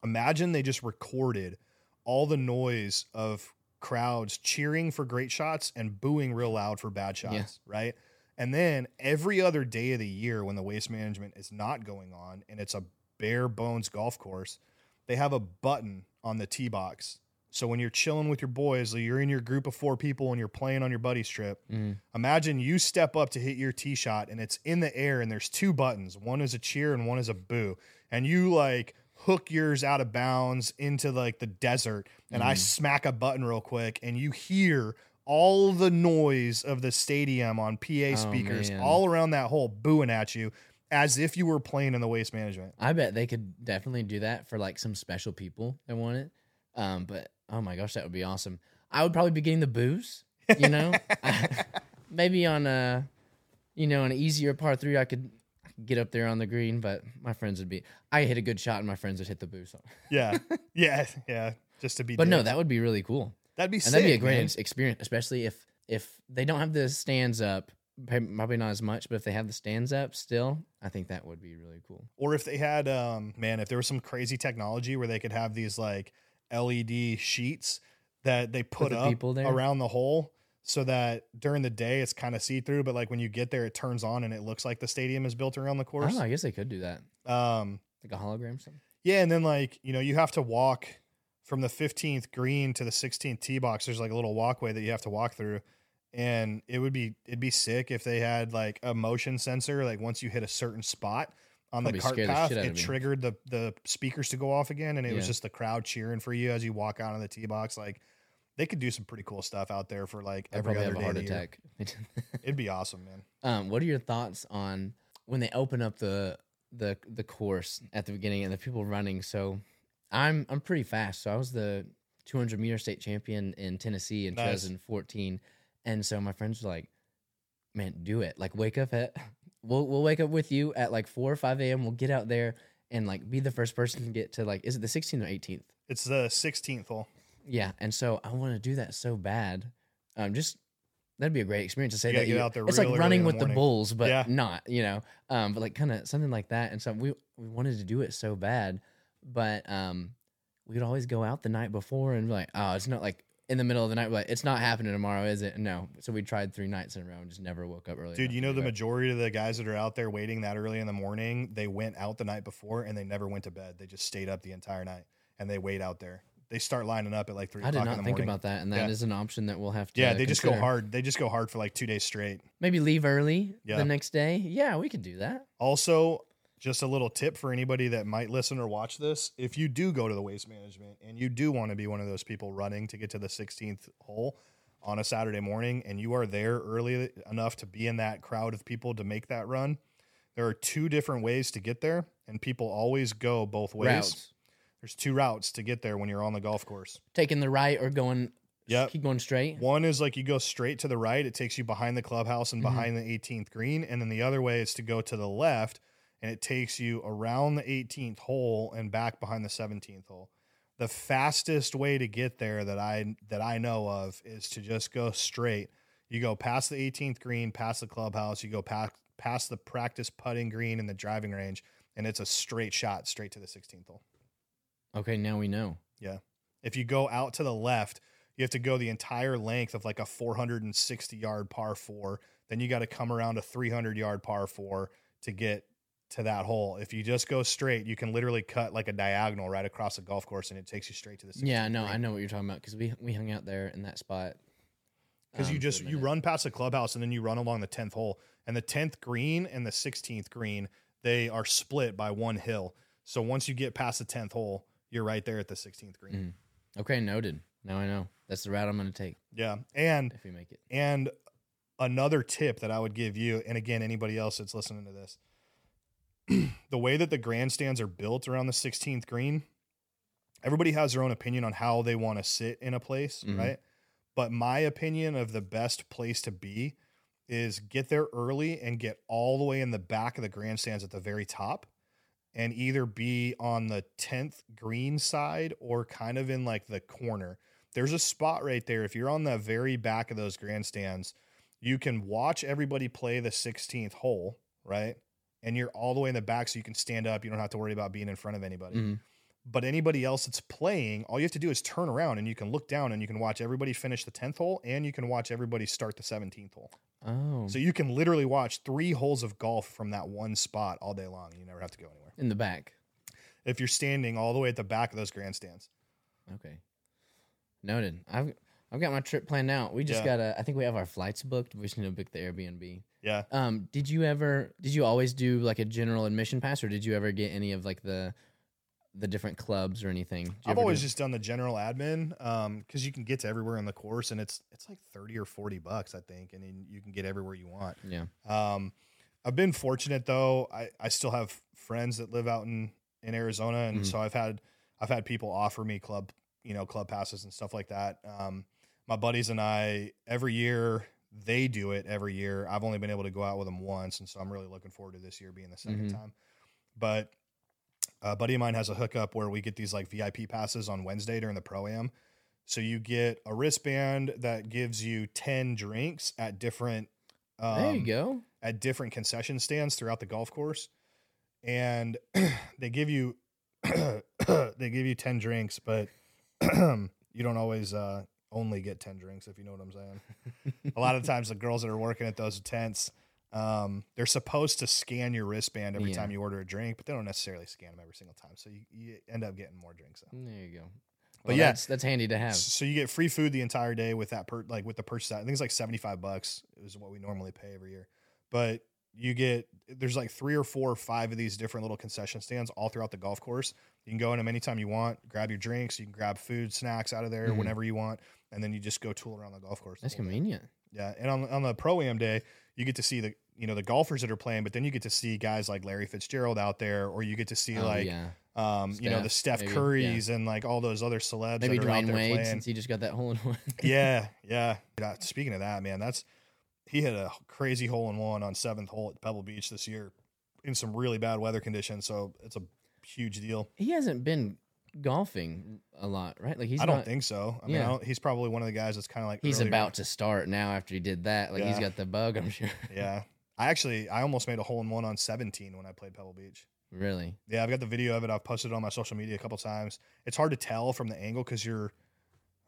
Imagine they just recorded all the noise of crowds cheering for great shots and booing real loud for bad shots, Yeah. right? And then every other day of the year when the waste management is not going on and it's a bare bones golf course, they have a button on the tee box. So when you're chilling with your boys, like you're in your group of four people and you're playing on your buddy's trip, Mhm. imagine you step up to hit your tee shot and it's in the air and there's two buttons. One is a cheer and one is a boo. And you like hook yours out of bounds into like the desert and I Mhm. smack a button real quick and you hear all the noise of the stadium on PA Oh, speakers man. all around that hole booing at you as if you were playing in the waste management. I bet they could definitely do that for like some special people that want it. Um, but oh my gosh, that would be awesome. I would probably be getting the booze, you know. Maybe on a, you know, an easier par three, I could get up there on the green, but my friends would be. I hit a good shot, and my friends would hit the booze. Yeah. yeah. Yeah. Just to be But no, that would be really cool, that'd be and sick. that'd be a great man. experience, especially if if they don't have the stands up. Probably not as much, but if they have the stands up still, I think that would be really cool. or if they had um man if there was some crazy technology where they could have these like led sheets that they put the up around the hole so that during the day it's kind of see-through but like when you get there it turns on and it looks like the stadium is built around the course Oh, I guess they could do that, um like a hologram. or Something. yeah and then like you know you have to walk from the 15th green to the 16th tee box there's like a little walkway that you have to walk through and it would be it'd be sick if they had like a motion sensor like once you hit a certain spot on Probably the cart the path out it triggered the the speakers to go off again and it was just the crowd cheering for you as you walk out of the tee box like they could do some pretty cool stuff out there for like I'd every probably other have a day heart the attack. it'd be awesome man Um, what are your thoughts on when they open up the the the course at the beginning and the people running? So I'm I'm pretty fast. So I was the 200 meter state champion in Tennessee in Nice. 2014, and so my friends were like, "Man, do it! Like wake up at we'll we'll wake up with you at like four or five a.m. We'll get out there and like be the first person to get to like is it the 16th or 18th? it's the 16th hole Yeah, and so I want to do that so bad. Um, just that'd be a great experience to say that You out there it's like running the with the bulls, but Yeah. not, you know. Um, but like kind of something like that. And so we we wanted to do it so bad, but um, we'd always go out the night before and be like, oh, it's not like in the middle of the night, like it's not happening tomorrow, is it? No. So we tried three nights in a row and just never woke up early. Dude, you know the majority of the guys that are out there waiting that early in the morning, they went out the night before and they never went to bed. They just stayed up the entire night and they wait out there. They start lining up at like three I did not think morning. about that, and that is Yeah. an option that we'll have to. yeah, they just go hard. They just go hard for like two days straight. Maybe leave early Yeah. the next day. Yeah, we could do that. Also, just a little tip for anybody that might listen or watch this: if you do go to the waste management and you do want to be one of those people running to get to the 16th hole, on a Saturday morning and you are there early enough to be in that crowd of people to make that run, there are two different ways to get there, and people always go both ways. Routes. There's two routes to get there when you're on the golf course. Taking the right or going. yeah, Keep going straight. One is like you go straight to the right, it takes you behind the clubhouse and Mhm. behind the 18th green. And then the other way is to go to the left and it takes you around the 18th hole and back behind the 17th hole. The fastest way to get there that I that I know of is to just go straight. You go past the 18th green, past the clubhouse, you go past past the practice putting green and the driving range, and it's a straight shot straight to the 16th hole. Okay, now we know. Yeah. If you go out to the left, you have to go the entire length of like a 460 yard par four. Then you got to come around a 300 yard par four to get to that hole. If you just go straight, you can literally cut like a diagonal right across the golf course and it takes you straight to the Yeah, no, I know what you're talking about because we we hung out there in that spot. because um, you just you run past the clubhouse and then you run along the 10th hole and the 10th green and the 16th green they are split by one hill so once you get past the 10th hole you're right there at the 16th green Mhm. Okay, noted. Now I know that's the route I'm going to take yeah and if we make it. And another tip that I would give you, and again, anybody else that's listening to this, the way that the grandstands are built around the 16th green, everybody has their own opinion on how they want to sit in a place, Mhm. right? But my opinion of the best place to be is get there early and get all the way in the back of the grandstands at the very top and either be on the 10th green side or kind of in like the corner. There's a spot right there. If you're on the very back of those grandstands, you can watch everybody play the 16th hole, right? And you're all the way in the back so you can stand up. You don't have to worry about being in front of anybody. Mhm. But anybody else that's playing, all you have to do is turn around and you can look down and you can watch everybody finish the 10th hole and you can watch everybody start the 17th hole. Oh, So you can literally watch three holes of golf from that one spot all day long. You never have to go anywhere. in the back. If you're standing all the way at the back of those grandstands. Okay, noted. I've I've got my trip planned out. We just Yeah. gotta. I think we have our flights booked. We just need to book the Airbnb. Yeah. Um, did you ever? Did you always do like a general admission pass, or did you ever get any of like the the different clubs or anything? I've always do- just done the general admin um because you can get to everywhere in the course and it's it's like 30 or 40 bucks I think and then you can get everywhere you want. yeah. Um, I've been fortunate though. I, I still have friends that live out in, in Arizona, and Mhm. so I've had I've had people offer me club you know club passes and stuff like that. Um, my buddies and I every year they do it every year. I've only been able to go out with them once, and so I'm really looking forward to this year being the 2nd Mhm. time. But a buddy of mine has a hookup where we get these like VIP passes on Wednesday during the pro am. So you get a wristband that gives you ten drinks at different. Um, there you go. at different concession stands throughout the golf course and they give you they give you 10 drinks but you don't always uh, only get 10 drinks if you know what i'm saying a lot of times the girls that are working at those tents um, they're supposed to scan your wristband every Yeah. time you order a drink but they don't necessarily scan them every single time so you, you end up getting more drinks. There you go. But Well, yeah. that's that's handy to have. So you get free food the entire day with that per like with the purchase. I think it's like seventy five bucks is what we normally pay every year. But you get there's like three or four or five of these different little concession stands all throughout the golf course. You can go in them anytime you want, grab your drinks, you can grab food, snacks out of there Mhm. whenever you want, and then you just go tool around the golf course. That's whole day. convenient. Yeah, and on on the pro am day, you get to see the you know the golfers that are playing, but then you get to see guys like Larry Fitzgerald out there, or you get to see Oh, like yeah. um you know the Steph, Steph maybe, Currys and like all those other celebs Maybe that are out Dwyane Wade playing since he just got that hole in one. yeah, yeah. Yeah, Speaking of that, man, that's he hit a crazy hole in one on seventh hole at Pebble Beach this year in some really bad weather conditions. So it's a huge deal. he hasn't been golfing a lot, right? Like he's I don't not- think so. I mean, Yeah. I don't, he's probably one of the guys that's kind of like he's earlier- about to start now after he did that. Like he's got the bug, I'm sure. Yeah, I actually I almost made a hole in one on seventeen when I played Pebble Beach. really? Yeah, I've got the video of it. I've posted it on my social media a couple times. It's hard to tell from the angle because you're,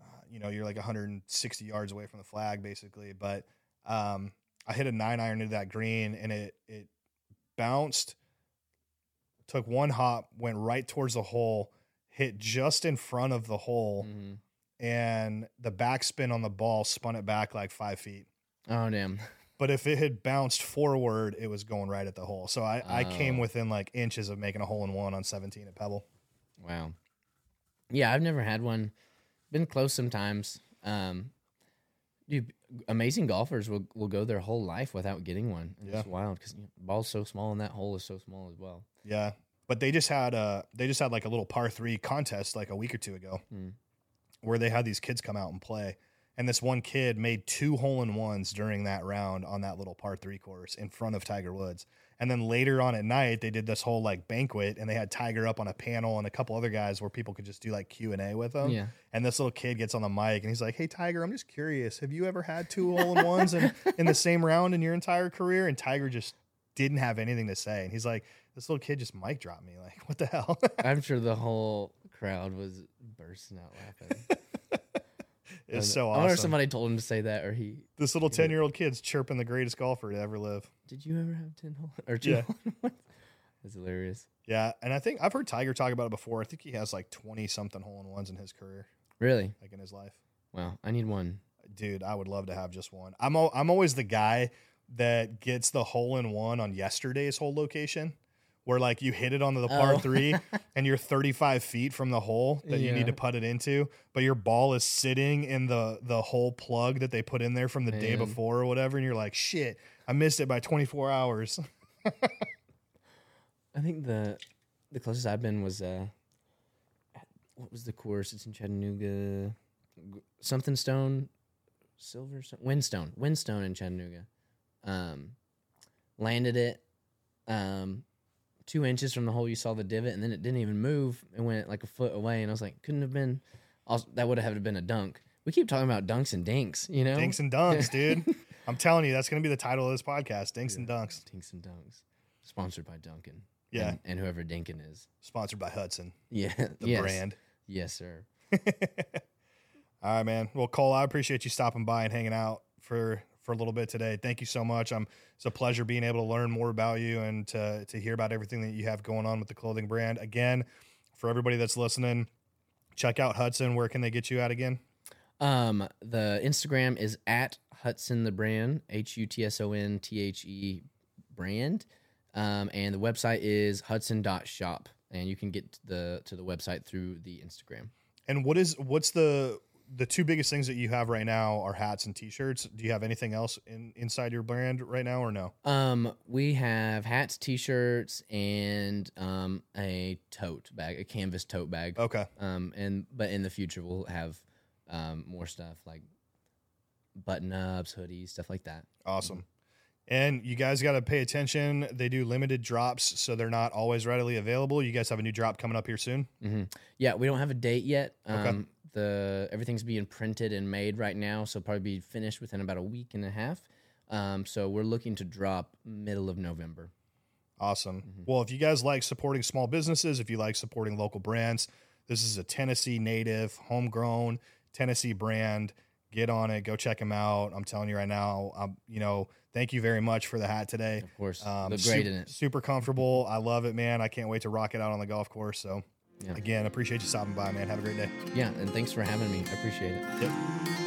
uh, you know, you're like 160 yards away from the flag basically. But um, I hit a nine iron into that green and it it bounced, took one hop, went right towards the hole, hit just in front of the hole, Mhm. and the backspin on the ball spun it back like five feet. Oh damn. But if it had bounced forward, it was going right at the hole. So I, I came Oh. within like inches of making a hole in one on 17 at Pebble. Wow. Yeah, I've never had one. Been close sometimes. Um, Dude, amazing golfers will, will go their whole life without getting one. And It's Yeah. wild because the ball's so small and that hole is so small as well. Yeah, but they just had a they just had like a little par three contest like a week or two ago, Hmm. where they had these kids come out and play, and this one kid made two hole in ones during that round on that little par three course in front of Tiger Woods. And then later on at night, they did this whole like banquet, and they had Tiger up on a panel and a couple other guys where people could just do like Q and A with them. Yeah. And this little kid gets on the mic and he's like, "Hey Tiger, I'm just curious. Have you ever had two hole in ones in, in the same round in your entire career?" And Tiger just didn't have anything to say. And he's like, "This little kid just mic dropped me. Like, what the hell?" I'm sure the whole crowd was bursting out laughing. it's so awesome. I wonder if somebody told him to say that or he. this little ten year old kid's chirping the greatest golfer to ever live. Did you ever have 10 hole or two Yeah. hole? That's hilarious. Yeah, and I think I've heard Tiger talk about it before. I think he has like twenty something hole in ones in his career, Really? like in his life. Wow. I need one. Dude, I would love to have just one. I'm al- I'm always the guy that gets the hole in one on yesterday's hole location, where like you hit it on the par Oh. three and you're 35 feet from the hole that you need to put it into, but your ball is sitting in the the hole plug that they put in there from the day before or whatever, and you're like, shit, I missed it by 24 hours. I think the the closest I've been was uh, what was the course? It's in Chattanooga, something Stone, Silver Stone, Windstone, Windstone in Chattanooga. Um, landed it, um, two inches from the hole. You saw the divot, and then it didn't even move. It went like a foot away, and I was like, couldn't have been. Also, that would have been a dunk. We keep talking about dunks and dinks, you know. Dinks and dunks, dude. I'm telling you, that's gonna be the title of this podcast. Dinks and dunks. Dinks and dunks. Sponsored by Duncan. Yeah. and, and whoever Dinkin is. Sponsored by Hutson, Yeah, the yes. brand. Yes, sir. All right, man. Well, Cole, I appreciate you stopping by and hanging out for for a little bit today. Thank you so much. I'm it's a pleasure being able to learn more about you and to to hear about everything that you have going on with the clothing brand. Again, for everybody that's listening, check out Hutson. Where can they get you at again? Um, the Instagram is at Hutson the brand, H U T S O N T H E brand. Um, and the website is hutson.shop. And you can get to the to the website through the Instagram. And what is what's the the two biggest things that you have right now are hats and t-shirts. Do you have anything else in inside your brand right now or no? Um, we have hats, t-shirts, and um a tote bag, a canvas tote bag. Okay. Um, and but in the future we'll have um more stuff like button ups, hoodies, stuff like that. Awesome. And you guys got to pay attention. They do limited drops, so they're not always readily available. You guys have a new drop coming up here soon. hmm Yeah, we don't have a date yet. Okay. Um, the everything's being printed and made right now, so probably be finished within about a week and a half. Um, so we're looking to drop middle of November. Awesome. Mm-hmm. Well, if you guys like supporting small businesses, if you like supporting local brands, this is a Tennessee native, homegrown Tennessee brand. Get on it. Go check them out. I'm telling you right now. I'm, you know, thank you very much for the hat today. Of course, Um, look su- great in it. Super comfortable. I love it, man. I can't wait to rock it out on the golf course. So, Yeah. again, appreciate you stopping by, man. Have a great day. Yeah, and thanks for having me. I appreciate it. Yep.